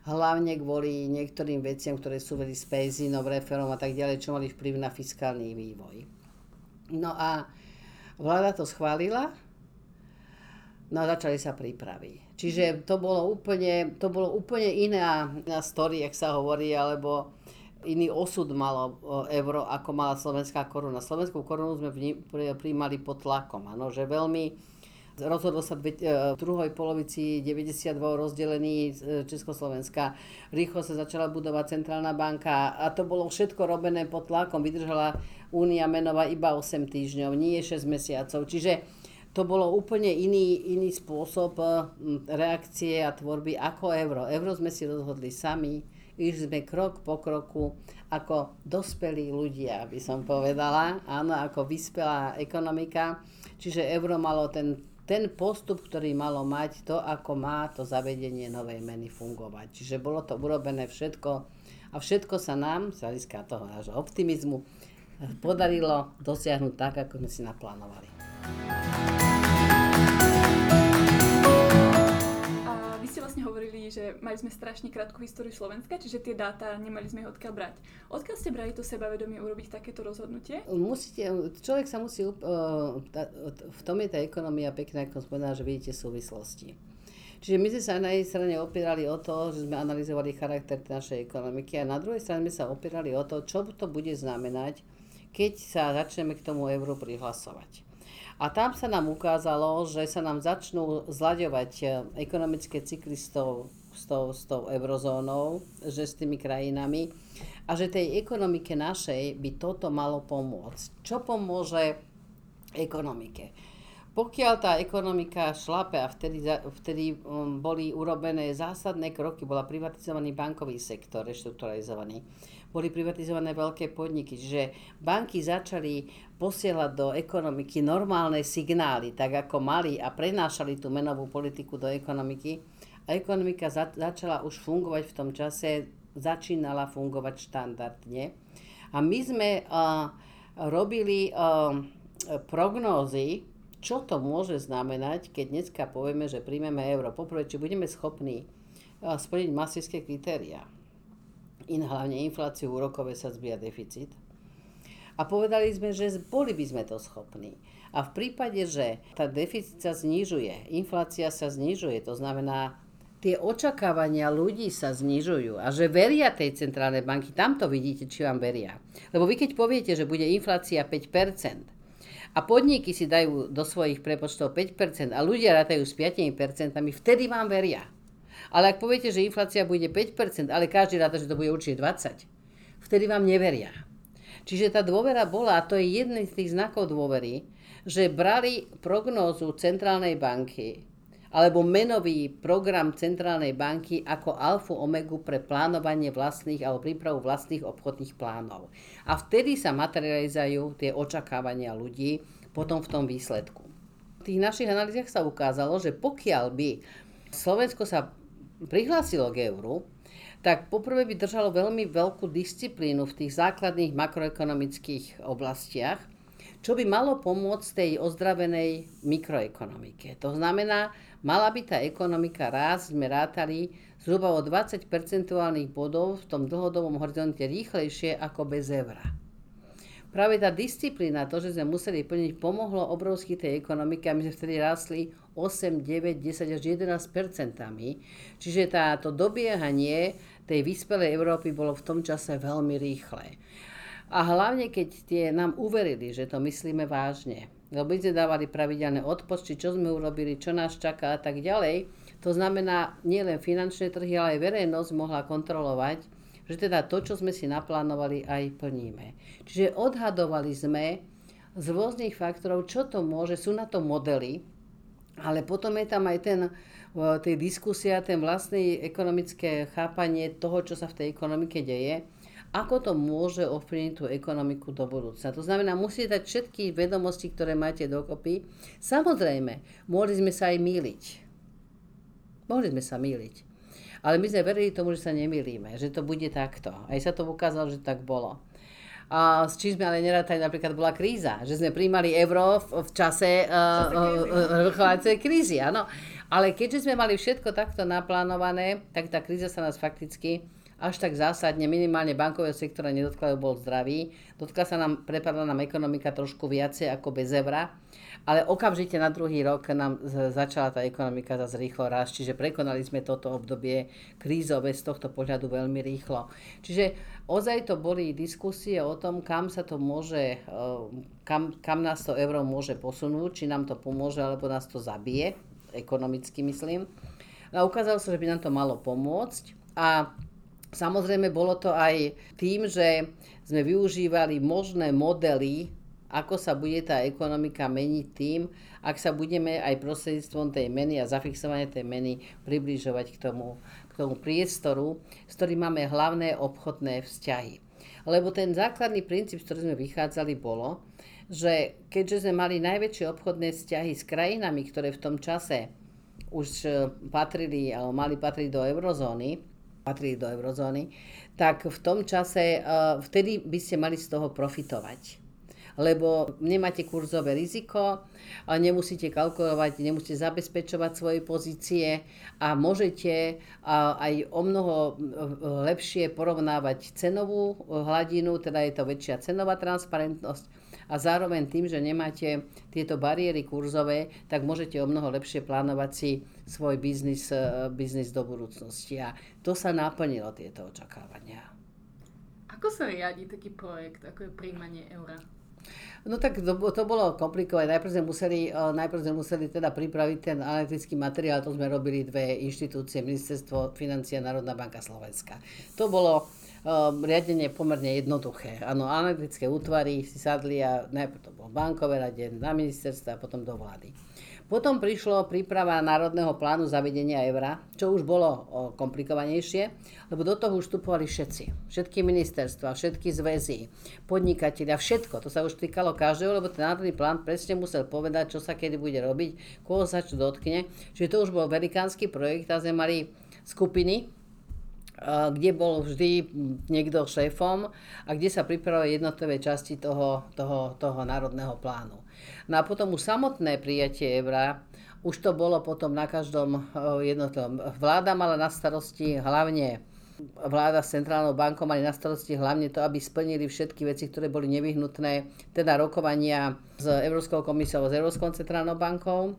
hlavne kvôli niektorým veciam, ktoré súveli s penzínou, referom a tak ďalej, čo mali vplyv na fiskálny vývoj. No a Vláda to schválila No a začali sa prípravy. Čiže to bolo úplne, to bolo úplne iná, iná story, jak sa hovorí, alebo iný osud malo euro, ako mala slovenská koruna. Slovenskú korunu sme príjmali pod tlakom, ano, že veľmi rozhodlo sa v druhej polovici 92 rozdelený z Československa. Rýchlo sa začala budovať centrálna banka a to bolo všetko robené pod tlakom. Vydržala Únia menová iba 8 týždňov, nie 6 mesiacov. Čiže to bolo úplne iný, iný spôsob reakcie a tvorby ako euro. Euro sme si rozhodli sami Išli sme krok po kroku ako dospelí ľudia, by som povedala, áno, ako vyspelá ekonomika. Čiže euro malo ten, ten postup, ktorý malo mať, to ako má to zavedenie novej meny fungovať. Čiže bolo to urobené všetko a všetko sa nám, z hľadiska toho nášho optimizmu, podarilo dosiahnuť tak, ako sme si naplánovali. že mali sme strašne krátku históriu Slovenska, čiže tie dáta nemali sme ich odkiaľ brať. Odkiaľ ste brali to sebavedomie urobiť takéto rozhodnutie? Musíte, človek sa musí, uh, v tom je tá ekonomia pekná, ako som že vidíte súvislosti. Čiže my sme sa na jednej strane opierali o to, že sme analyzovali charakter našej ekonomiky a na druhej strane sme sa opierali o to, čo to bude znamenať, keď sa začneme k tomu euru prihlasovať. A tam sa nám ukázalo, že sa nám začnú zľaďovať e, ekonomické cykly s tou, s, tou, s tou eurozónou, že s tými krajinami a že tej ekonomike našej by toto malo pomôcť. Čo pomôže ekonomike? Pokiaľ tá ekonomika šlape a vtedy, vtedy um, boli urobené zásadné kroky, bola privatizovaný bankový sektor, reštrukturalizovaný, boli privatizované veľké podniky, že banky začali posielať do ekonomiky normálne signály, tak ako mali a prenášali tú menovú politiku do ekonomiky. A ekonomika za, začala už fungovať v tom čase, začínala fungovať štandardne. A my sme uh, robili uh, prognózy, čo to môže znamenať, keď dneska povieme, že príjmeme euro. Poprvé, či budeme schopní splniť masické kritériá in, hlavne infláciu, úrokové sadzby a deficit. A povedali sme, že boli by sme to schopní. A v prípade, že tá deficit sa znižuje, inflácia sa znižuje, to znamená, tie očakávania ľudí sa znižujú a že veria tej centrálnej banky, tam to vidíte, či vám veria. Lebo vy keď poviete, že bude inflácia 5%, a podniky si dajú do svojich prepočtov 5% a ľudia rátajú s 5%, vtedy vám veria. Ale ak poviete, že inflácia bude 5%, ale každý ráda, že to bude určite 20%, vtedy vám neveria. Čiže tá dôvera bola, a to je jedný z tých znakov dôvery, že brali prognózu centrálnej banky alebo menový program centrálnej banky ako alfu omegu pre plánovanie vlastných alebo prípravu vlastných obchodných plánov. A vtedy sa materializujú tie očakávania ľudí potom v tom výsledku. V tých našich analýzach sa ukázalo, že pokiaľ by Slovensko sa prihlásilo k euru, tak poprvé by držalo veľmi veľkú disciplínu v tých základných makroekonomických oblastiach, čo by malo pomôcť tej ozdravenej mikroekonomike. To znamená, mala by tá ekonomika rásť, sme rátali zhruba o 20 percentuálnych bodov v tom dlhodobom horizonte rýchlejšie ako bez eura práve tá disciplína, to, že sme museli plniť, pomohlo obrovsky tej ekonomike a my sme vtedy rásli 8, 9, 10 až 11 percentami. Čiže táto dobiehanie tej vyspelej Európy bolo v tom čase veľmi rýchle. A hlavne, keď tie nám uverili, že to myslíme vážne, lebo my sme dávali pravidelné odpočty, čo sme urobili, čo nás čaká a tak ďalej, to znamená, nielen finančné trhy, ale aj verejnosť mohla kontrolovať, že teda to, čo sme si naplánovali, aj plníme. Čiže odhadovali sme z rôznych faktorov, čo to môže, sú na to modely, ale potom je tam aj ten, tej diskusia, ten vlastné ekonomické chápanie toho, čo sa v tej ekonomike deje, ako to môže ovplyvniť tú ekonomiku do budúcna. To znamená, musíte dať všetky vedomosti, ktoré máte dokopy. Samozrejme, mohli sme sa aj míliť. Mohli sme sa míliť. Ale my sme verili tomu, že sa nemýlíme, že to bude takto. Aj sa to ukázalo, že tak bolo. A s čím sme ale nerátali, napríklad bola kríza, že sme príjmali euro v, v čase vrchovacej uh, uh, krízy, áno. Ale keďže sme mali všetko takto naplánované, tak tá kríza sa nás fakticky až tak zásadne, minimálne bankového sektora nedotkla, bol zdravý. Dotkla sa nám, prepadla nám ekonomika trošku viacej ako bez eura, ale okamžite na druhý rok nám začala tá ekonomika zase rýchlo rásť, čiže prekonali sme toto obdobie krízové z tohto pohľadu veľmi rýchlo. Čiže ozaj to boli diskusie o tom, kam sa to môže, eh, kam, kam nás to euro môže posunúť, či nám to pomôže, alebo nás to zabije, ekonomicky myslím. A ukázalo sa, že by nám to malo pomôcť. A Samozrejme, bolo to aj tým, že sme využívali možné modely, ako sa bude tá ekonomika meniť tým, ak sa budeme aj prostredníctvom tej meny a zafixovania tej meny približovať k tomu, k tomu priestoru, s ktorým máme hlavné obchodné vzťahy. Lebo ten základný princíp, z ktorým sme vychádzali, bolo, že keďže sme mali najväčšie obchodné vzťahy s krajinami, ktoré v tom čase už patrili alebo mali patriť do eurozóny, patrili do eurozóny, tak v tom čase, uh, vtedy by ste mali z toho profitovať. Lebo nemáte kurzové riziko, nemusíte kalkulovať, nemusíte zabezpečovať svoje pozície a môžete aj o mnoho uh, lepšie porovnávať cenovú hladinu, teda je to väčšia cenová transparentnosť a zároveň tým, že nemáte tieto bariéry kurzové, tak môžete o mnoho lepšie plánovať si svoj biznis, e, biznis do budúcnosti. A to sa naplnilo, tieto očakávania. Ako sa riadi taký projekt, ako je príjmanie eura? No tak to, to bolo komplikované. Najprv sme, museli, e, najprv sme museli teda pripraviť ten analytický materiál, to sme robili dve inštitúcie, Ministerstvo financí a Národná banka Slovenska. To bolo riadenie je pomerne jednoduché. Áno, analytické útvary si sadli a najprv to bolo bankové radenie na ministerstva a potom do vlády. Potom prišlo príprava Národného plánu zavedenia eura, čo už bolo komplikovanejšie, lebo do toho už vstupovali všetci. Všetky ministerstva, všetky zväzy, podnikatelia, všetko. To sa už týkalo každého, lebo ten národný plán presne musel povedať, čo sa kedy bude robiť, koho sa čo dotkne. Čiže to už bol velikánsky projekt a sme mali skupiny, kde bol vždy niekto šéfom a kde sa pripravili jednotlivé časti toho, toho, toho národného plánu. No a potom už samotné prijatie eura, už to bolo potom na každom jednotlivom. Vláda mala na starosti hlavne vláda s centrálnou bankou mali na starosti hlavne to, aby splnili všetky veci, ktoré boli nevyhnutné, teda rokovania s Európskou komisiou, s Európskou centrálnou bankou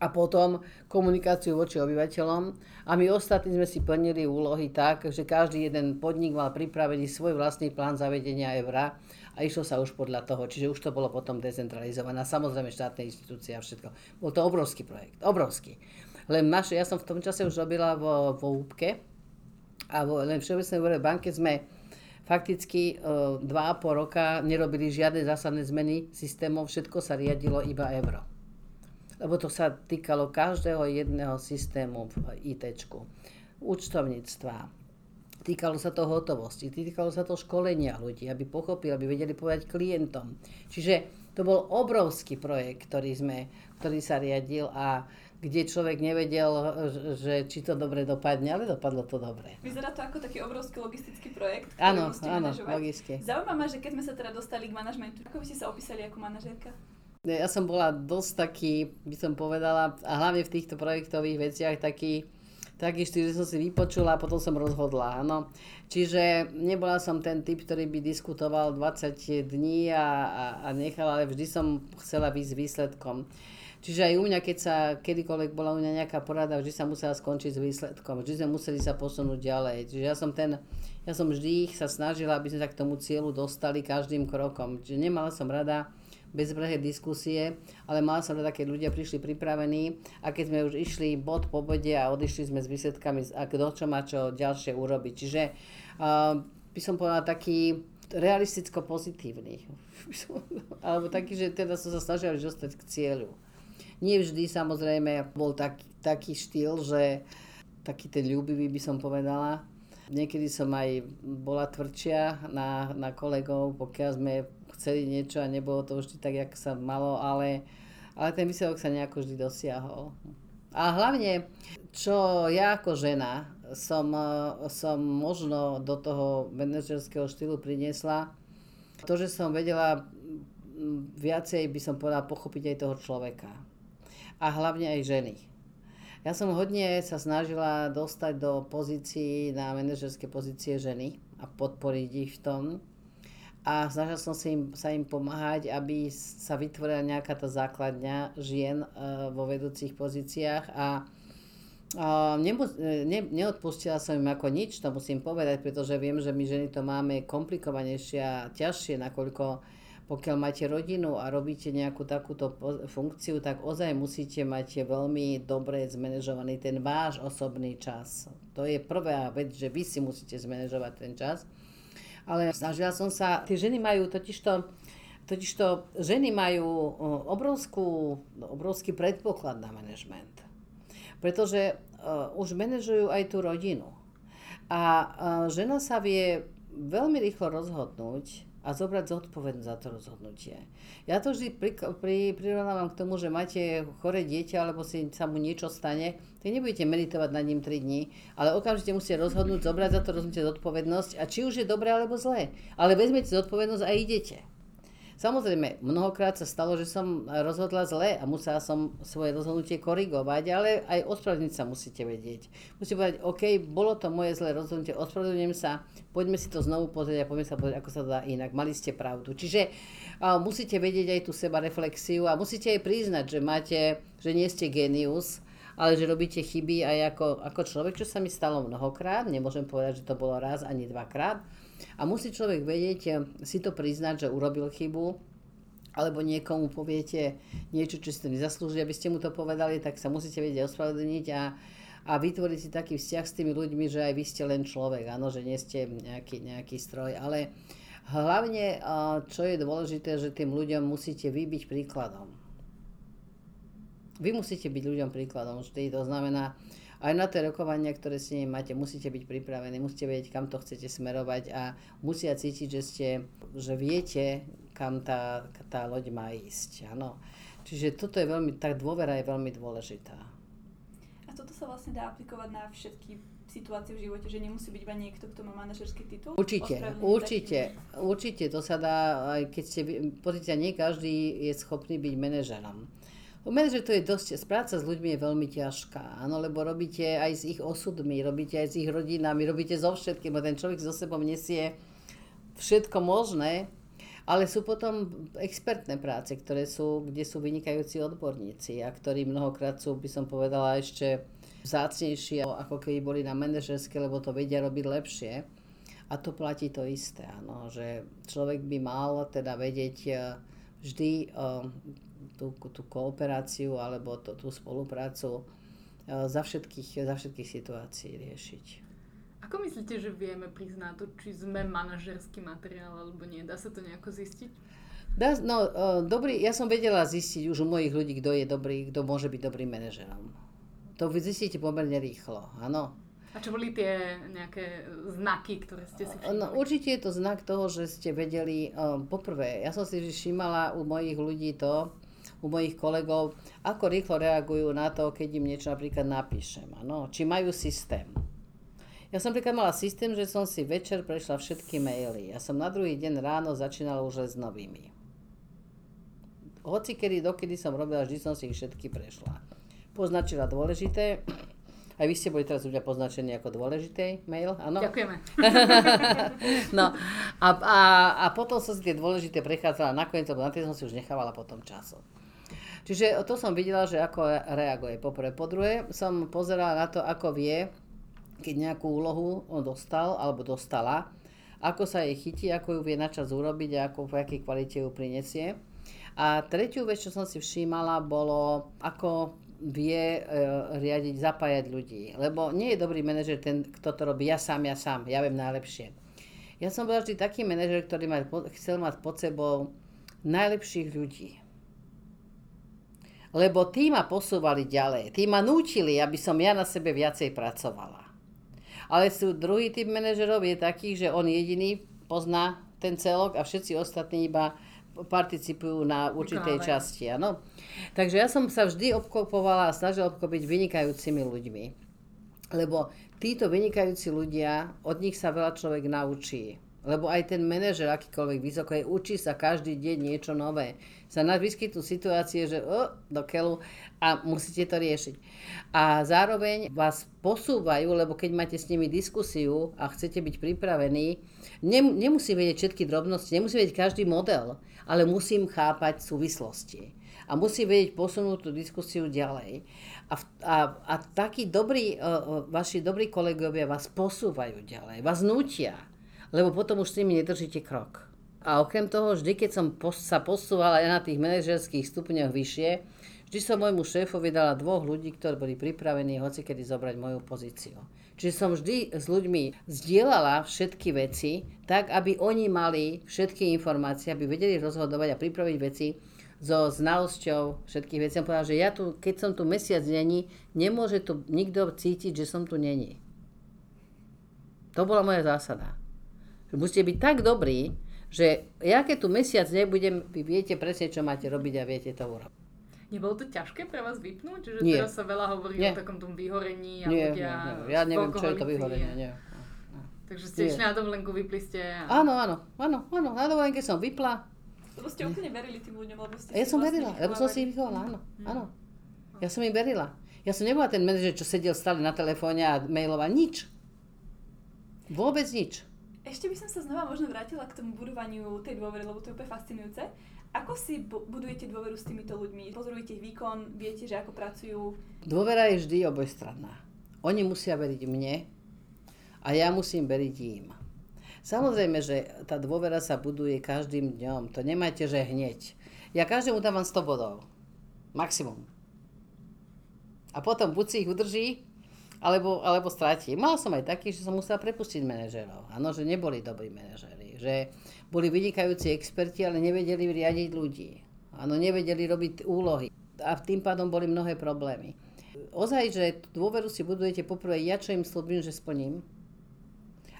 a potom komunikáciu voči obyvateľom. A my ostatní sme si plnili úlohy tak, že každý jeden podnik mal pripravený svoj vlastný plán zavedenia eura a išlo sa už podľa toho. Čiže už to bolo potom decentralizované. Samozrejme štátne inštitúcie a všetko. Bol to obrovský projekt. Obrovský. Len naše, ja som v tom čase už robila vo, vo úpke a vo, len Všeobecnej úverovej banke sme fakticky e, dva a pol roka nerobili žiadne zásadné zmeny systémov, všetko sa riadilo iba euro lebo to sa týkalo každého jedného systému v IT, účtovníctva, týkalo sa to hotovosti, týkalo sa to školenia ľudí, aby pochopili, aby vedeli povedať klientom. Čiže to bol obrovský projekt, ktorý, sme, ktorý sa riadil a kde človek nevedel, že či to dobre dopadne, ale dopadlo to dobre. Vyzerá to ako taký obrovský logistický projekt, ktorý áno, áno, logicky. Zaujíma ma, že keď sme sa teda dostali k manažmentu, ako by ste sa opísali ako manažérka? Ja som bola dosť taký, by som povedala, a hlavne v týchto projektových veciach taký, taký štýl, som si vypočula a potom som rozhodla. Áno. Čiže nebola som ten typ, ktorý by diskutoval 20 dní a, a, a nechal, ale vždy som chcela byť s výsledkom. Čiže aj u mňa, keď sa kedykoľvek bola u mňa nejaká porada, vždy sa musela skončiť s výsledkom. Vždy sme museli sa posunúť ďalej. Čiže ja som ten, ja som vždy sa snažila, aby sme sa k tomu cieľu dostali každým krokom. Čiže nemala som rada, bezbrehé diskusie, ale mal som rada, keď ľudia prišli pripravení a keď sme už išli bod po bode a odišli sme s výsledkami, a kto čo má čo ďalšie urobiť. Čiže uh, by som povedala taký realisticko pozitívny. Alebo taký, že teda som sa snažila dostať k cieľu. Nie vždy samozrejme bol taký, taký štýl, že taký ten ľúbivý by som povedala. Niekedy som aj bola tvrdšia na, na kolegov, pokiaľ sme chceli niečo a nebolo to vždy tak, jak sa malo, ale, ale ten výsledok sa nejako vždy dosiahol. A hlavne, čo ja ako žena som, som možno do toho manažerského štýlu priniesla, to, že som vedela viacej, by som povedala, pochopiť aj toho človeka. A hlavne aj ženy. Ja som hodne sa snažila dostať do pozícií, na manažerské pozície ženy a podporiť ich v tom. A snažila som sa im, sa im pomáhať, aby sa vytvorila nejaká tá základňa žien uh, vo vedúcich pozíciách a uh, ne, neodpustila som im ako nič, to musím povedať, pretože viem, že my ženy to máme komplikovanejšie a ťažšie, nakoľko pokiaľ máte rodinu a robíte nejakú takúto funkciu, tak ozaj musíte mať veľmi dobre zmanéžovaný ten váš osobný čas. To je prvá vec, že vy si musíte zmanéžovať ten čas. Ale snažila som sa, tie ženy majú totižto, totižto ženy majú obrovskú, obrovský predpoklad na manažment. Pretože uh, už manažujú aj tú rodinu. A uh, žena sa vie veľmi rýchlo rozhodnúť, a zobrať zodpovednosť za to rozhodnutie. Ja to vždy pri, pri, k tomu, že máte chore dieťa alebo si sa mu niečo stane, tak nebudete meditovať nad ním 3 dní, ale okamžite musíte rozhodnúť, zobrať za to rozhodnutie zodpovednosť a či už je dobré alebo zlé. Ale vezmete zodpovednosť a idete. Samozrejme, mnohokrát sa stalo, že som rozhodla zle a musela som svoje rozhodnutie korigovať, ale aj ospravedlniť sa musíte vedieť. Musíte povedať, OK, bolo to moje zlé rozhodnutie, ospravedlňujem sa, poďme si to znovu pozrieť a poďme sa pozrieť, ako sa to dá inak. Mali ste pravdu. Čiže uh, musíte vedieť aj tú seba reflexiu a musíte aj priznať, že máte, že nie ste genius, ale že robíte chyby aj ako, ako človek, čo sa mi stalo mnohokrát. Nemôžem povedať, že to bolo raz ani dvakrát a musí človek vedieť eh, si to priznať, že urobil chybu, alebo niekomu poviete niečo, čo ste nezaslúži, aby ste mu to povedali, tak sa musíte vedieť ospravedlniť a, a vytvoriť si taký vzťah s tými ľuďmi, že aj vy ste len človek, áno, že nie ste nejaký, nejaký stroj. Ale hlavne, eh, čo je dôležité, že tým ľuďom musíte vy byť príkladom. Vy musíte byť ľuďom príkladom vždy, to znamená, aj na tie rokovania, ktoré si máte, musíte byť pripravení, musíte vedieť, kam to chcete smerovať a musia cítiť, že, ste, že viete, kam tá, tá loď má ísť. Áno. Čiže toto je veľmi, tá dôvera je veľmi dôležitá. A toto sa vlastne dá aplikovať na všetky situácie v živote, že nemusí byť iba niekto, kto má manažerský titul? Určite, určite, takým... určite, to sa dá, aj keď ste, pozrite, nie každý je schopný byť manažerom. Manažer to je dosť, práca s ľuďmi je veľmi ťažká, áno, lebo robíte aj s ich osudmi, robíte aj s ich rodinami, robíte so všetkým, ten človek so sebou nesie všetko možné, ale sú potom expertné práce, ktoré sú, kde sú vynikajúci odborníci a ktorí mnohokrát sú, by som povedala, ešte vzácnejší, ako keby boli na manažerské, lebo to vedia robiť lepšie. A to platí to isté, áno, že človek by mal teda vedieť eh, vždy eh, tú, tú kooperáciu alebo to, tú spoluprácu e, za všetkých, za všetkých situácií riešiť. Ako myslíte, že vieme priznať to, či sme manažerský materiál alebo nie? Dá sa to nejako zistiť? Dá, no, uh, dobrý, ja som vedela zistiť už u mojich ľudí, kto je dobrý, kto môže byť dobrým manažerom. To vy zistíte pomerne rýchlo, áno. A čo boli tie nejaké znaky, ktoré ste si všimli? No, určite je to znak toho, že ste vedeli, um, poprvé, ja som si všímala u mojich ľudí to, u mojich kolegov, ako rýchlo reagujú na to, keď im niečo napríklad napíšem. Ano? Či majú systém. Ja som napríklad mala systém, že som si večer prešla všetky maily. Ja som na druhý deň ráno začínala už s novými. Hoci kedy, dokedy som robila, vždy som si ich všetky prešla. Poznačila dôležité. Aj vy ste boli teraz u mňa poznačení ako dôležitý mail, áno? Ďakujeme. no a, a, a potom som si tie dôležité prechádzala nakoniec, lebo na tie som si už nechávala potom času. Čiže to som videla, že ako reaguje. Poprvé. Po druhé som pozerala na to, ako vie, keď nejakú úlohu on dostal alebo dostala, ako sa jej chytí, ako ju vie načas urobiť a ako, v akej kvalite ju prinesie. A tretiu vec, čo som si všímala, bolo, ako vie e, riadiť, zapájať ľudí. Lebo nie je dobrý manažer ten, kto to robí ja sám, ja sám, ja viem najlepšie. Ja som bol vždy taký manažer, ktorý ma, chcel mať pod sebou najlepších ľudí lebo tí ma posúvali ďalej. Tí ma núčili, aby som ja na sebe viacej pracovala. Ale sú druhý typ manažerov je taký, že on jediný pozná ten celok a všetci ostatní iba participujú na určitej Vykonávajú. časti. Ano. Takže ja som sa vždy obklopovala a snažila obklopiť vynikajúcimi ľuďmi. Lebo títo vynikajúci ľudia, od nich sa veľa človek naučí. Lebo aj ten manažer, akýkoľvek vysoko učí sa každý deň niečo nové. Sa nás vyskytnú situácie, že oh, do keľu a musíte to riešiť. A zároveň vás posúvajú, lebo keď máte s nimi diskusiu a chcete byť pripravení, nemusí vedieť všetky drobnosti, nemusí vedieť každý model, ale musím chápať súvislosti. A musí vedieť posunúť tú diskusiu ďalej. A, a, a takí dobrí, vaši dobrí kolegovia vás posúvajú ďalej, vás nutia lebo potom už s nimi nedržíte krok. A okrem toho, vždy, keď som sa posúvala aj na tých manažerských stupňoch vyššie, vždy som môjmu šéfovi dala dvoch ľudí, ktorí boli pripravení hoci kedy zobrať moju pozíciu. Čiže som vždy s ľuďmi zdieľala všetky veci, tak aby oni mali všetky informácie, aby vedeli rozhodovať a pripraviť veci so znalosťou všetkých vecí. Som že ja tu, keď som tu mesiac není, nemôže tu nikto cítiť, že som tu není. To bola moja zásada. Musíte byť tak dobrí, že ja keď tu mesiac nebudem, vy viete presne, čo máte robiť a viete to urobiť. Nebolo to ťažké pre vás vypnúť? Že nie. teraz sa veľa hovorí nie. o takom tom vyhorení a nie, ľudia nie, nie. Ja neviem, čo je to vyhorenie. Nie. Takže ste išli na dovolenku, vypli ste. A... Áno, áno, áno, áno, na dovolenke som vypla. Lebo ste úplne verili tým ľuďom, lebo ste Ja som vlastne verila, lebo som si ich vychovala, áno, hmm. áno. Ja som im verila. Ja som nebola ten manažer, čo sedel stále na telefóne a mailoval. Nič. Vôbec nič. Ešte by som sa znova možno vrátila k tomu budovaniu tej dôvery, lebo to je úplne fascinujúce. Ako si budujete dôveru s týmito ľuďmi? Pozorujete ich výkon, viete, že ako pracujú? Dôvera je vždy obojstranná. Oni musia veriť mne a ja musím veriť im. Samozrejme, že tá dôvera sa buduje každým dňom. To nemáte, že hneď. Ja každému dávam 100 bodov. Maximum. A potom buď si ich udrží, alebo, alebo stratí. Mal som aj taký, že som musela prepustiť manažerov. Áno, že neboli dobrí manažery. Že boli vynikajúci experti, ale nevedeli riadiť ľudí. Áno, nevedeli robiť úlohy. A tým pádom boli mnohé problémy. Ozaj, že dôveru si budujete poprvé ja, čo im slúbim, že splním.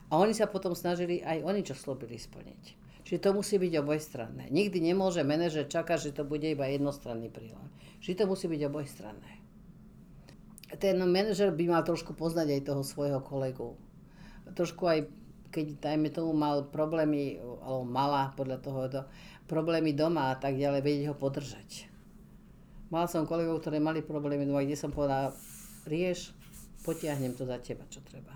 A oni sa potom snažili aj oni, čo slúbili splniť. Čiže to musí byť obojstranné. Nikdy nemôže manažer čakať, že to bude iba jednostranný prílom. Čiže to musí byť obojstranné ten manažer by mal trošku poznať aj toho svojho kolegu. Trošku aj, keď dajme tomu mal problémy, alebo mala podľa toho to, problémy doma a tak ďalej, vedieť ho podržať. Mal som kolegov, ktorí mali problémy doma, kde som povedala, rieš, potiahnem to za teba, čo treba.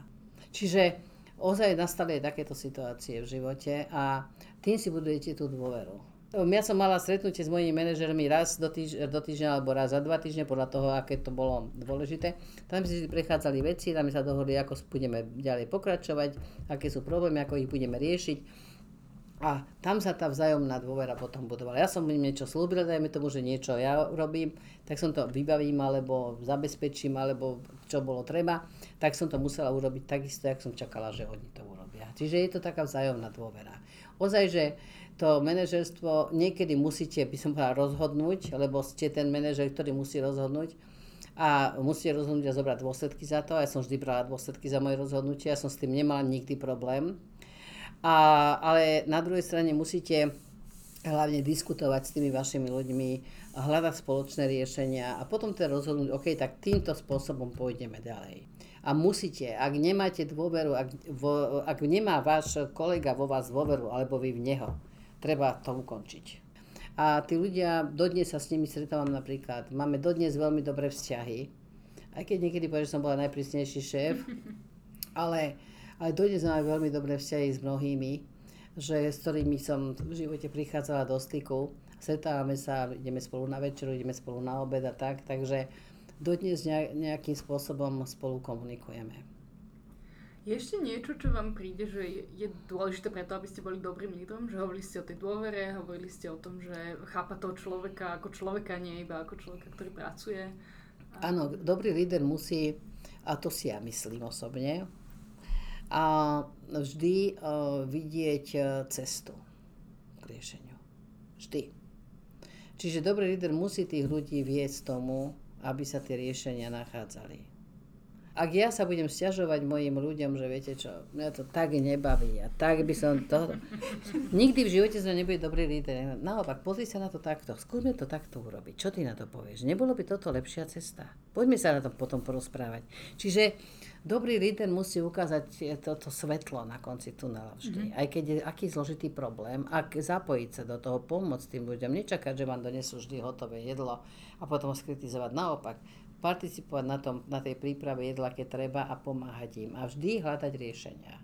Čiže ozaj nastali aj takéto situácie v živote a tým si budujete tú dôveru. Ja som mala stretnutie s mojimi manažermi raz do, týž- do týždňa alebo raz za dva týždne, podľa toho, aké to bolo dôležité. Tam si prechádzali veci, tam sa dohodli, ako budeme ďalej pokračovať, aké sú problémy, ako ich budeme riešiť. A tam sa tá vzájomná dôvera potom budovala. Ja som im niečo slúbil, dajme tomu, že niečo ja robím, tak som to vybavím, alebo zabezpečím, alebo čo bolo treba, tak som to musela urobiť takisto, jak som čakala, že oni to urobia. Čiže je to taká vzájomná dôvera. Ozaj, že to manažerstvo niekedy musíte, by som povedala, rozhodnúť, lebo ste ten manažer, ktorý musí rozhodnúť a musíte rozhodnúť a zobrať dôsledky za to. Ja som vždy brala dôsledky za moje rozhodnutie, ja som s tým nemala nikdy problém. A, ale na druhej strane musíte hlavne diskutovať s tými vašimi ľuďmi, hľadať spoločné riešenia a potom teda rozhodnúť, OK, tak týmto spôsobom pôjdeme ďalej. A musíte, ak nemáte dôveru, ak, vo, ak nemá váš kolega vo vás dôveru, alebo vy v neho, treba to ukončiť. A tí ľudia, dodnes sa s nimi stretávam napríklad, máme dodnes veľmi dobré vzťahy, aj keď niekedy poviem, že som bola najprísnejší šéf, ale, ale dodnes máme veľmi dobré vzťahy s mnohými, že, s ktorými som v živote prichádzala do styku. Stretávame sa, ideme spolu na večeru, ideme spolu na obed a tak, takže dodnes nejakým spôsobom spolu komunikujeme. Je ešte niečo, čo vám príde, že je, dôležité preto, aby ste boli dobrým lídrom? Že hovorili ste o tej dôvere, hovorili ste o tom, že chápa toho človeka ako človeka, nie iba ako človeka, ktorý pracuje. Áno, dobrý líder musí, a to si ja myslím osobne, a vždy uh, vidieť uh, cestu k riešeniu. Vždy. Čiže dobrý líder musí tých ľudí viesť tomu, aby sa tie riešenia nachádzali ak ja sa budem stiažovať mojim ľuďom, že viete čo, mňa to tak nebaví a tak by som to... Nikdy v živote sme nebude dobrý líder. Naopak, pozri sa na to takto. Skúsme to takto urobiť. Čo ty na to povieš? Nebolo by toto lepšia cesta? Poďme sa na to potom porozprávať. Čiže Dobrý líder musí ukázať toto svetlo na konci tunela vždy. Mm-hmm. Aj keď je aký zložitý problém, ak zapojiť sa do toho, pomôcť tým ľuďom, nečakať, že vám donesú vždy hotové jedlo a potom skritizovať. Naopak, participovať na, tom, na tej príprave jedla, keď treba a pomáhať im. A vždy hľadať riešenia.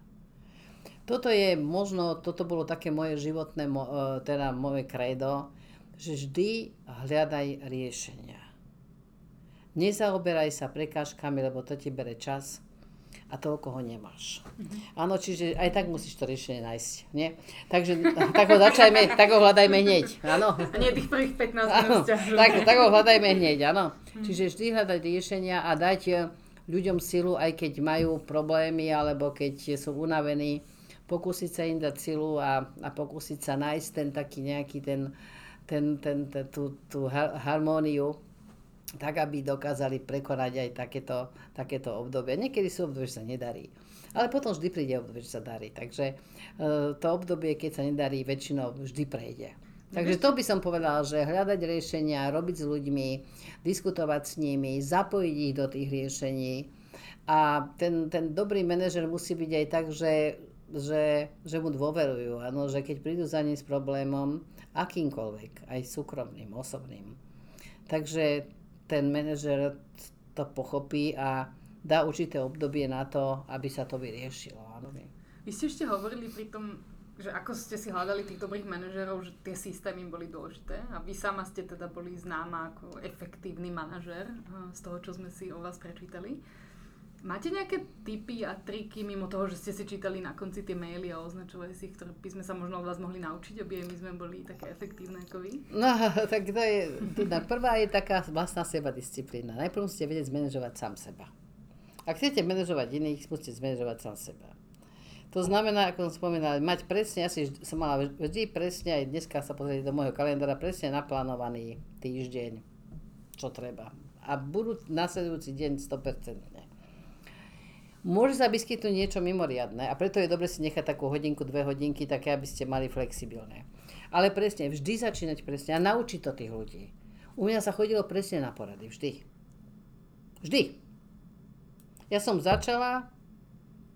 Toto je možno, toto bolo také moje životné, e, teda moje kredo, že vždy hľadaj riešenia. Nezaoberaj sa prekážkami, lebo to ti bere čas a toľko ho nemáš. Mm-hmm. Áno, čiže aj tak musíš to riešenie nájsť. Nie? Takže tak ho začajme, tak ho hľadajme hneď. Áno. A nie tých prvých 15 minút tak, tak ho hľadajme hneď, áno. Mm. Čiže vždy hľadať riešenia a dať eh, ľuďom silu, aj keď majú problémy alebo keď sú unavení, pokúsiť sa im dať silu a, a pokúsiť sa nájsť ten taký nejaký ten, ten, ten, ten, tú, tú harmóniu tak aby dokázali prekonať aj takéto, takéto obdobie. Niekedy sú obdobie, že sa nedarí. Ale potom vždy príde obdobie, že sa darí. Takže e, to obdobie, keď sa nedarí, väčšinou vždy prejde. Takže to by som povedala, že hľadať riešenia, robiť s ľuďmi, diskutovať s nimi, zapojiť ich do tých riešení. A ten, ten dobrý manažer musí byť aj tak, že, že, že mu dôverujú. Ano, že keď prídu za ním s problémom, akýmkoľvek, aj súkromným, osobným. Takže ten manažer to pochopí a dá určité obdobie na to, aby sa to vyriešilo. Vy ste ešte hovorili pri tom, že ako ste si hľadali tých dobrých manažerov, že tie systémy boli dôležité a vy sama ste teda boli známa ako efektívny manažer eh, z toho, čo sme si o vás prečítali. Máte nejaké tipy a triky mimo toho, že ste si čítali na konci tie maily a označovali si ktoré by sme sa možno od vás mohli naučiť, aby my sme boli také efektívne ako vy? No, tak to je, teda prvá je taká vlastná seba disciplína. Najprv musíte vedieť zmanéžovať sám seba. Ak chcete manažovať iných, musíte zmanéžovať sám seba. To znamená, ako som spomínala, mať presne, asi som mala vždy presne, aj dneska sa pozrieť do môjho kalendára, presne naplánovaný týždeň, čo treba. A budú nasledujúci deň 100% môže sa vyskytnúť niečo mimoriadne a preto je dobre si nechať takú hodinku, dve hodinky, také, aby ste mali flexibilné. Ale presne, vždy začínať presne a naučiť to tých ľudí. U mňa sa chodilo presne na porady, vždy. Vždy. Ja som začala,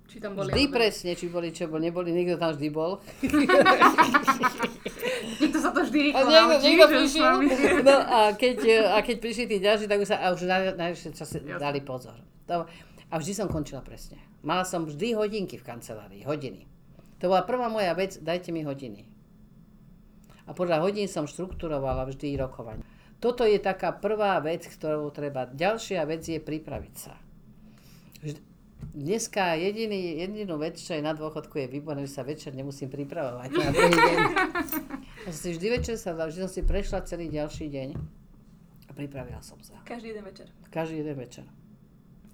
či tam boli vždy presne, či boli, čo bol, neboli, niekto tam vždy bol. niekto sa to vždy rýchlo niekto, naučí, niekto prišiel, no a keď, a keď prišli tí ďalší, tak už sa a už na, na, na, dali pozor. To, a vždy som končila presne. Mala som vždy hodinky v kancelárii, hodiny. To bola prvá moja vec, dajte mi hodiny. A podľa hodín som štrukturovala vždy rokovanie. Toto je taká prvá vec, ktorú treba. Ďalšia vec je pripraviť sa. Dneska jediný, jedinú vec, čo je na dôchodku, je výborné, že sa večer nemusím pripravovať na druhý deň. Ja som si vždy večer sa vždy som si prešla celý ďalší deň a pripravila som sa. Každý jeden večer. Každý jeden večer.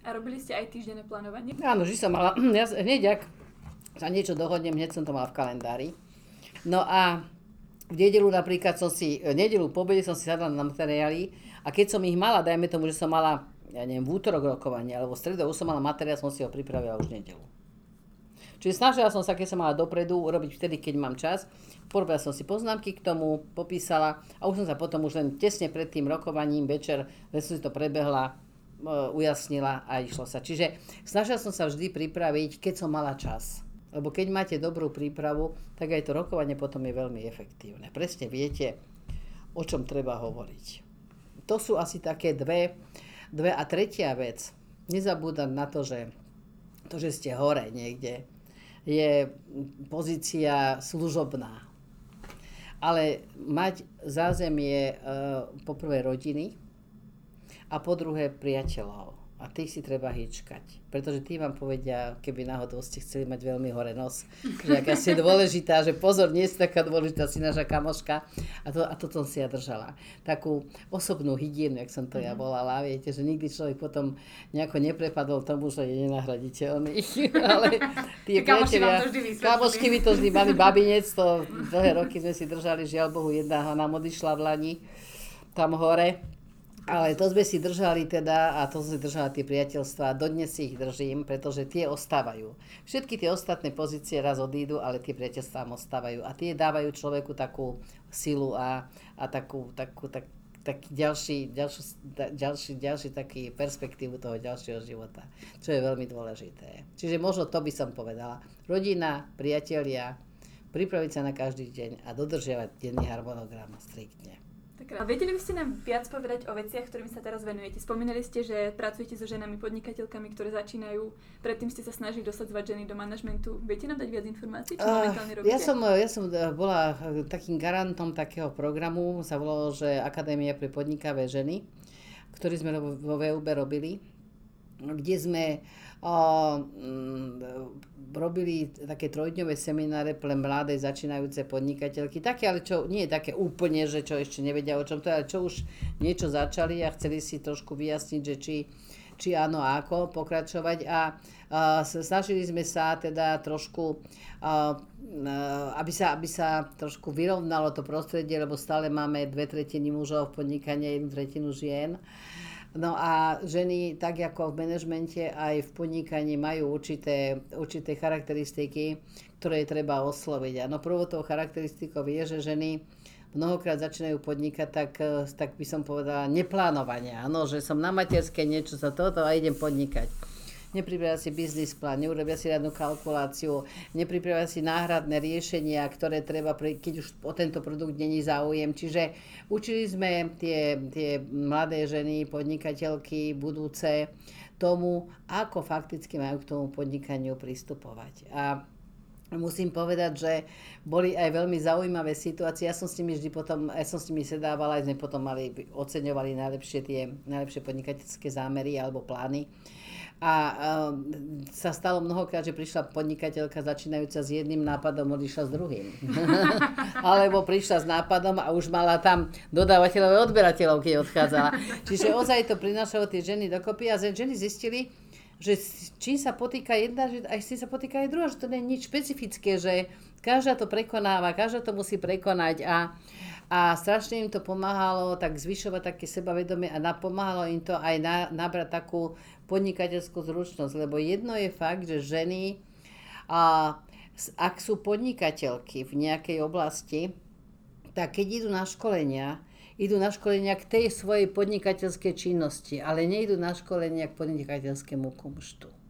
A robili ste aj týždenné plánovanie? Áno, že som mala, ja, hneď ak sa niečo dohodnem, hneď som to mala v kalendári. No a v nedelu napríklad som si, v nedelu po obede som si sadla na materiály a keď som ich mala, dajme tomu, že som mala, ja neviem, v útorok rokovanie, alebo v stredu už som mala materiál, som si ho pripravila už v nedelu. Čiže snažila som sa, keď som mala dopredu, urobiť vtedy, keď mám čas. Porobila som si poznámky k tomu, popísala a už som sa potom už len tesne pred tým rokovaním večer, som si to prebehla, ujasnila a išlo sa. Čiže snažila som sa vždy pripraviť, keď som mala čas. Lebo keď máte dobrú prípravu, tak aj to rokovanie potom je veľmi efektívne. Presne viete, o čom treba hovoriť. To sú asi také dve. Dve a tretia vec. Nezabúdať na to, že to, že ste hore niekde, je pozícia služobná. Ale mať zázemie e, poprvé rodiny, a po druhé priateľov. A tých si treba hýčkať. Pretože tí vám povedia, keby náhodou ste chceli mať veľmi hore nos, že aká ste dôležitá, že pozor, nie si taká dôležitá, si naša kamoška. A, to, a toto si ja držala. Takú osobnú hygienu, jak som to ja mhm. volala. Viete, že nikdy človek potom nejako neprepadol tomu, že je nenahraditeľný. Ale tie priatelia, kamošky by to vždy mali babinec, to dlhé roky sme si držali, žiaľ Bohu, jedna nám odišla v Lani, tam hore ale to sme si držali teda, a to sme držali tie priateľstva, dodnes si ich držím, pretože tie ostávajú. Všetky tie ostatné pozície raz odídu, ale tie priateľstvá ostávajú. A tie dávajú človeku takú silu a, a takú, takú, tak, taký ďalší, ďalší, ďalší, ďalší taký perspektívu toho ďalšieho života, čo je veľmi dôležité. Čiže možno to by som povedala. Rodina, priatelia, pripraviť sa na každý deň a dodržiavať denný harmonogram striktne. A vedeli by ste nám viac povedať o veciach, ktorými sa teraz venujete? Spomínali ste, že pracujete so ženami podnikateľkami, ktoré začínajú. Predtým ste sa snažili dosadzovať ženy do manažmentu. Viete nám dať viac informácií, čo uh, momentálne robíte? Ja som, ja som eh, bola takým garantom takého programu, sa volalo, že Akadémia pre podnikavé ženy, ktorý sme vo VUB robili, kde sme Mm, robili také trojdňové semináre pre mladé začínajúce podnikateľky. Také, ale čo nie je také úplne, že čo ešte nevedia o čom to ale čo už niečo začali a chceli si trošku vyjasniť, že či, či áno a ako pokračovať. A, a snažili sme sa teda trošku, a, aby, sa, aby sa trošku vyrovnalo to prostredie, lebo stále máme dve tretiny mužov v podnikaní a jednu tretinu žien. No a ženy, tak ako v manažmente, aj v podnikaní majú určité, určité charakteristiky, ktoré treba osloviť. A no prvou tou charakteristikou je, že ženy mnohokrát začínajú podnikať tak, tak by som povedala neplánovania. Áno, že som na materskej niečo za toto a idem podnikať nepripravia si biznis plán, neurobia si žiadnu kalkuláciu, nepripravia si náhradné riešenia, ktoré treba, keď už o tento produkt není záujem. Čiže učili sme tie, tie mladé ženy, podnikateľky, budúce, tomu, ako fakticky majú k tomu podnikaniu pristupovať. A musím povedať, že boli aj veľmi zaujímavé situácie. Ja som s nimi vždy potom, ja som s nimi sedávala, aj sme potom mali, oceňovali najlepšie tie najlepšie podnikateľské zámery alebo plány. A um, sa stalo mnohokrát, že prišla podnikateľka začínajúca s jedným nápadom, odišla s druhým. Alebo prišla s nápadom a už mala tam dodávateľov a odberateľov, keď odchádzala. Čiže ozaj to prinášalo tie ženy dokopy a ženy zistili, že čím sa potýka jedna, že aj si sa potýka aj druhá, že to nie je nič špecifické, že každá to prekonáva, každá to musí prekonať a, a strašne im to pomáhalo tak zvyšovať také sebavedomie a napomáhalo im to aj na, nabrať takú podnikateľskú zručnosť, lebo jedno je fakt, že ženy, a, ak sú podnikateľky v nejakej oblasti, tak keď idú na školenia, idú na školenia k tej svojej podnikateľskej činnosti, ale nejdu na školenia k podnikateľskému kumštu.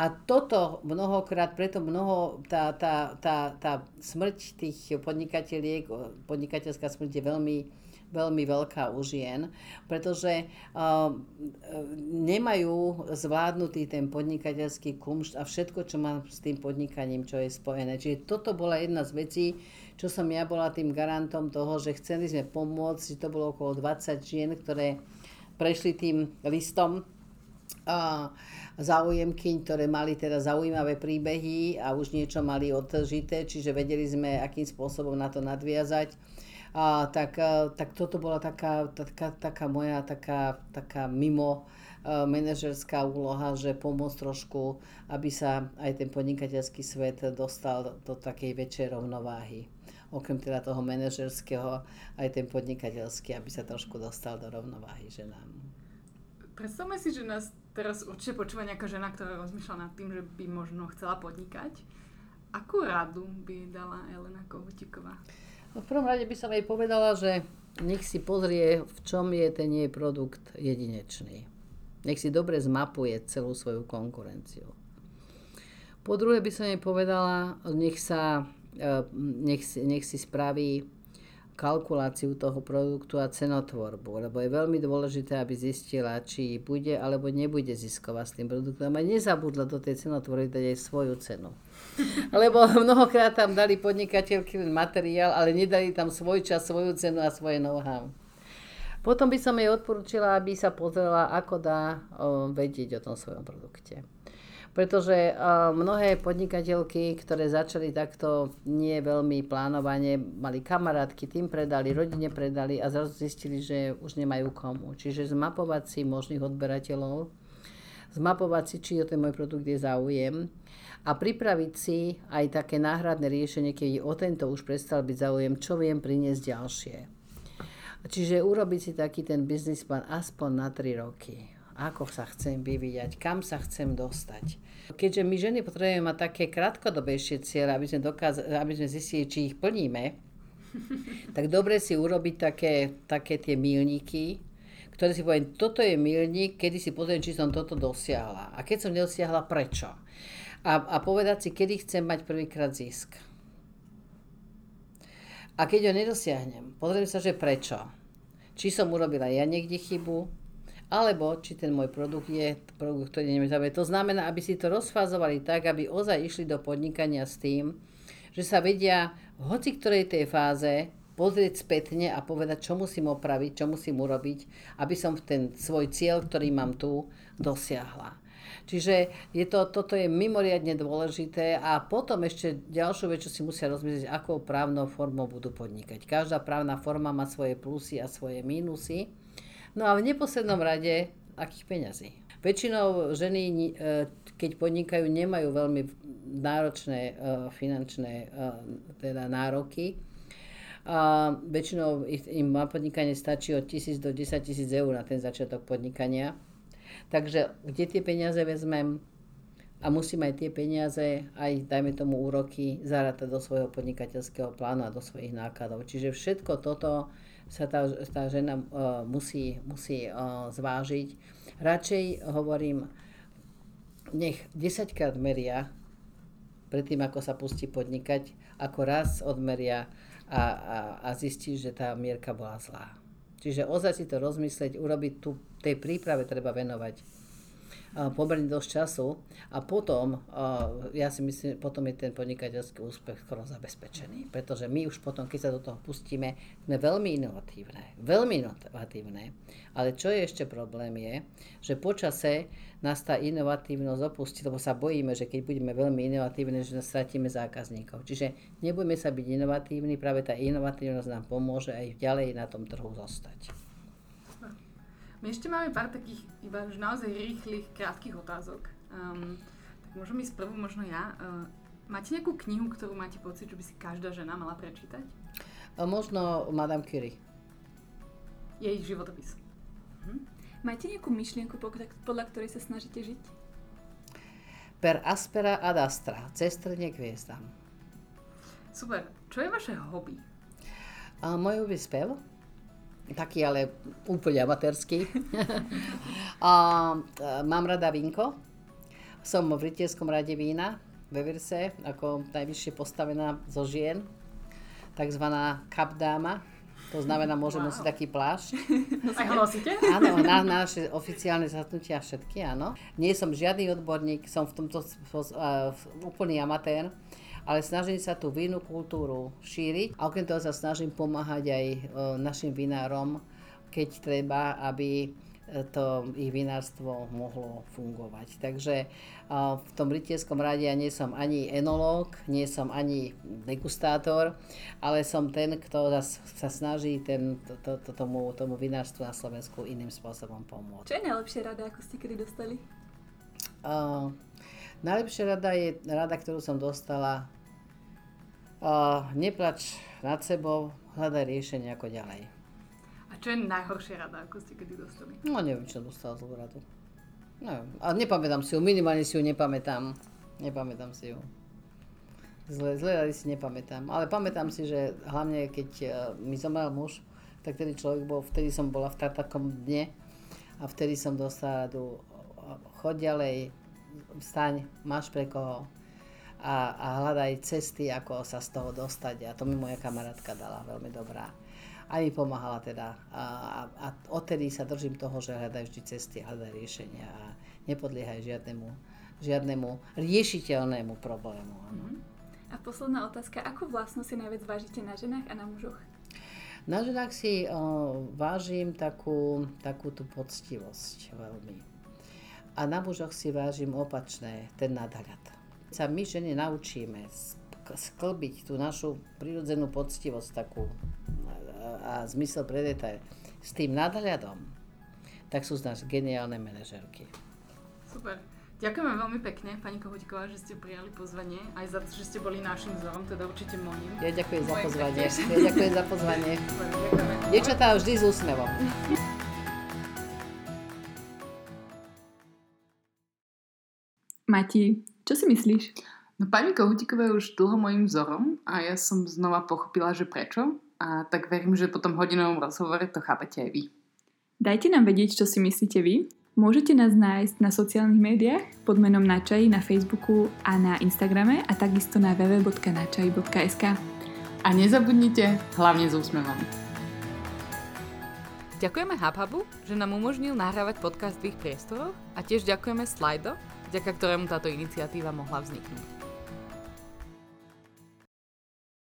A toto mnohokrát, preto mnoho, tá, tá, tá, tá smrť tých podnikateľiek, podnikateľská smrť je veľmi, veľmi veľká u žien, pretože uh, nemajú zvládnutý ten podnikateľský kumšt a všetko, čo má s tým podnikaním, čo je spojené. Čiže toto bola jedna z vecí, čo som ja bola tým garantom toho, že chceli sme pomôcť, že to bolo okolo 20 žien, ktoré prešli tým listom záujemkyň, ktoré mali teda zaujímavé príbehy a už niečo mali odžité, čiže vedeli sme, akým spôsobom na to nadviazať a, tak, a, tak toto bola taká, taká, taká moja taká, taká mimo a, manažerská úloha, že pomôcť trošku, aby sa aj ten podnikateľský svet dostal do takej väčšej rovnováhy. Okrem teda toho manažerského, aj ten podnikateľský, aby sa trošku dostal do rovnováhy ženám. Predstavme si, že nás teraz určite počúva nejaká žena, ktorá rozmýšľa nad tým, že by možno chcela podnikať. Akú radu by dala Elena Kohutíková? No v prvom rade by som jej povedala, že nech si pozrie, v čom je ten jej produkt jedinečný. Nech si dobre zmapuje celú svoju konkurenciu. Po druhé by som jej povedala, nech, sa, e, nech, si, nech si spraví kalkuláciu toho produktu a cenotvorbu, lebo je veľmi dôležité, aby zistila, či bude alebo nebude zisková s tým produktom a nezabudla do tej cenotvorby dať aj svoju cenu. Lebo mnohokrát tam dali podnikateľky len materiál, ale nedali tam svoj čas, svoju cenu a svoje know-how. Potom by som jej odporúčila, aby sa pozrela, ako dá o, vedieť o tom svojom produkte. Pretože mnohé podnikateľky, ktoré začali takto nie veľmi plánovane, mali kamarátky, tým predali, rodine predali a zrazu zistili, že už nemajú komu. Čiže zmapovať si možných odberateľov, zmapovať si, či o ten môj produkt je záujem a pripraviť si aj také náhradné riešenie, keď o tento už prestal byť záujem, čo viem priniesť ďalšie. Čiže urobiť si taký ten biznis plán aspoň na 3 roky. Ako sa chcem vyvíjať, kam sa chcem dostať. Keďže my ženy potrebujeme mať také krátkodobejšie cieľe, aby sme, dokázali, aby sme zistili, či ich plníme, tak dobre si urobiť také, také tie milníky, ktoré si poviem, toto je milník, kedy si pozriem, či som toto dosiahla. A keď som nedosiahla, prečo. A, a povedať si, kedy chcem mať prvýkrát zisk. A keď ho nedosiahnem, pozriem sa, že prečo. Či som urobila ja niekde chybu, alebo či ten môj produkt je produkt, ktorý nemôže To znamená, aby si to rozfázovali tak, aby ozaj išli do podnikania s tým, že sa vedia v hoci ktorej tej fáze pozrieť spätne a povedať, čo musím opraviť, čo musím urobiť, aby som ten svoj cieľ, ktorý mám tu, dosiahla. Čiže je to, toto je mimoriadne dôležité a potom ešte ďalšiu vec, čo si musia rozmyslieť, akou právnou formou budú podnikať. Každá právna forma má svoje plusy a svoje mínusy. No a v neposlednom rade, akých peňazí. Väčšinou ženy, e, keď podnikajú, nemajú veľmi náročné e, finančné e, teda nároky, a väčšinou im na podnikanie stačí od 1000 do 10 tisíc eur na ten začiatok podnikania. Takže kde tie peniaze vezmem a musím aj tie peniaze, aj dajme tomu úroky, zarátať do svojho podnikateľského plánu a do svojich nákladov. Čiže všetko toto sa tá, tá žena uh, musí, musí uh, zvážiť. Radšej hovorím, nech 10 krát meria predtým, ako sa pustí podnikať, ako raz odmeria a, a, a zistí, že tá mierka bola zlá. Čiže ozaj si to rozmyslieť, urobiť tu, tej príprave treba venovať pomerne dosť času a potom, ja si myslím, potom je ten podnikateľský úspech skoro zabezpečený. Pretože my už potom, keď sa do toho pustíme, sme veľmi inovatívne. Veľmi inovatívne. Ale čo je ešte problém je, že počase nás tá inovatívnosť opustí, lebo sa bojíme, že keď budeme veľmi inovatívne, že stratíme zákazníkov. Čiže nebudeme sa byť inovatívni, práve tá inovatívnosť nám pomôže aj ďalej na tom trhu zostať. My ešte máme pár takých iba už naozaj rýchlych, krátkých otázok. Um, tak môžem ísť prvú možno ja. Uh, máte nejakú knihu, ktorú máte pocit, že by si každá žena mala prečítať? A možno Madame Curie. Jej životopis. Hm? Máte nejakú myšlienku, podľa ktorej sa snažíte žiť? Per aspera ad astra. Cestrne k hviezdám. Super. Čo je vaše hobby? A môj hobby spev taký ale úplne amatérsky. a, mám rada vínko. Som v rytierskom rade vína ve Virse, ako najvyššie postavená zo žien, takzvaná kapdáma. To znamená, môžem wow. nosiť taký plášť. Aj ho nosíte? Áno, na, na naše oficiálne zatnutia všetky, áno. Nie som žiadny odborník, som v tomto uh, úplný amatér ale snažím sa tú vínu kultúru šíriť a okrem toho sa snažím pomáhať aj e, našim vinárom, keď treba, aby e, to ich vinárstvo mohlo fungovať. Takže e, v tom rytierskom rade ja nie som ani enológ, nie som ani degustátor, ale som ten, kto sa snaží ten, to, to, tomu, tomu vinárstvu na Slovensku iným spôsobom pomôcť. Čo je najlepšia rada, ako ste kedy dostali? Uh, Najlepšia rada je rada, ktorú som dostala. Uh, neplač nad sebou, hľadaj riešenie ako ďalej. A čo je najhoršia rada, ako ste kedy dostali? No neviem, čo dostala zlú radu. Neviem. A nepamätám si ju, minimálne si ju nepamätám. Nepamätám si ju. Zle, zle rady si nepamätám. Ale pamätám si, že hlavne keď uh, mi zomrel muž, tak vtedy človek bol, vtedy som bola v takom dne a vtedy som dostala radu, chod ďalej, vstaň, máš pre koho a, a hľadaj cesty, ako sa z toho dostať. A to mi moja kamarátka dala veľmi dobrá. A mi pomáhala teda. A, a, a odtedy sa držím toho, že hľadaj vždy cesty, hľadaj riešenia a nepodliehaj žiadnemu, žiadnemu riešiteľnému problému. Ano. Mhm. A posledná otázka, ako vlastnosť si najviac vážite na ženách a na mužoch? Na ženách si o, vážim takú, takú tú poctivosť veľmi a na mužoch si vážim opačné, ten nadhľad. Sa my ženy naučíme sklbiť tú našu prirodzenú poctivosť takú a, zmysel pre detail s tým nadhľadom, tak sú z nás geniálne manažerky. Super. Ďakujeme veľmi pekne, pani Kohoďková, že ste prijali pozvanie, aj za to, že ste boli našim vzorom, teda určite môjim. Ja ďakujem za pozvanie. Ja ďakujem za pozvanie. Dievčatá vždy s úsmevom. Mati, čo si myslíš? No pani Kohutíková je už dlho mojim vzorom a ja som znova pochopila, že prečo. A tak verím, že po tom hodinovom rozhovore to chápete aj vy. Dajte nám vedieť, čo si myslíte vy. Môžete nás nájsť na sociálnych médiách pod menom Načaj na Facebooku a na Instagrame a takisto na www.načaj.sk. A nezabudnite, hlavne s úsmevom. Ďakujeme HubHubu, že nám umožnil nahrávať podcast v ich priestoroch a tiež ďakujeme Slido, vďaka ktorému táto iniciatíva mohla vzniknúť.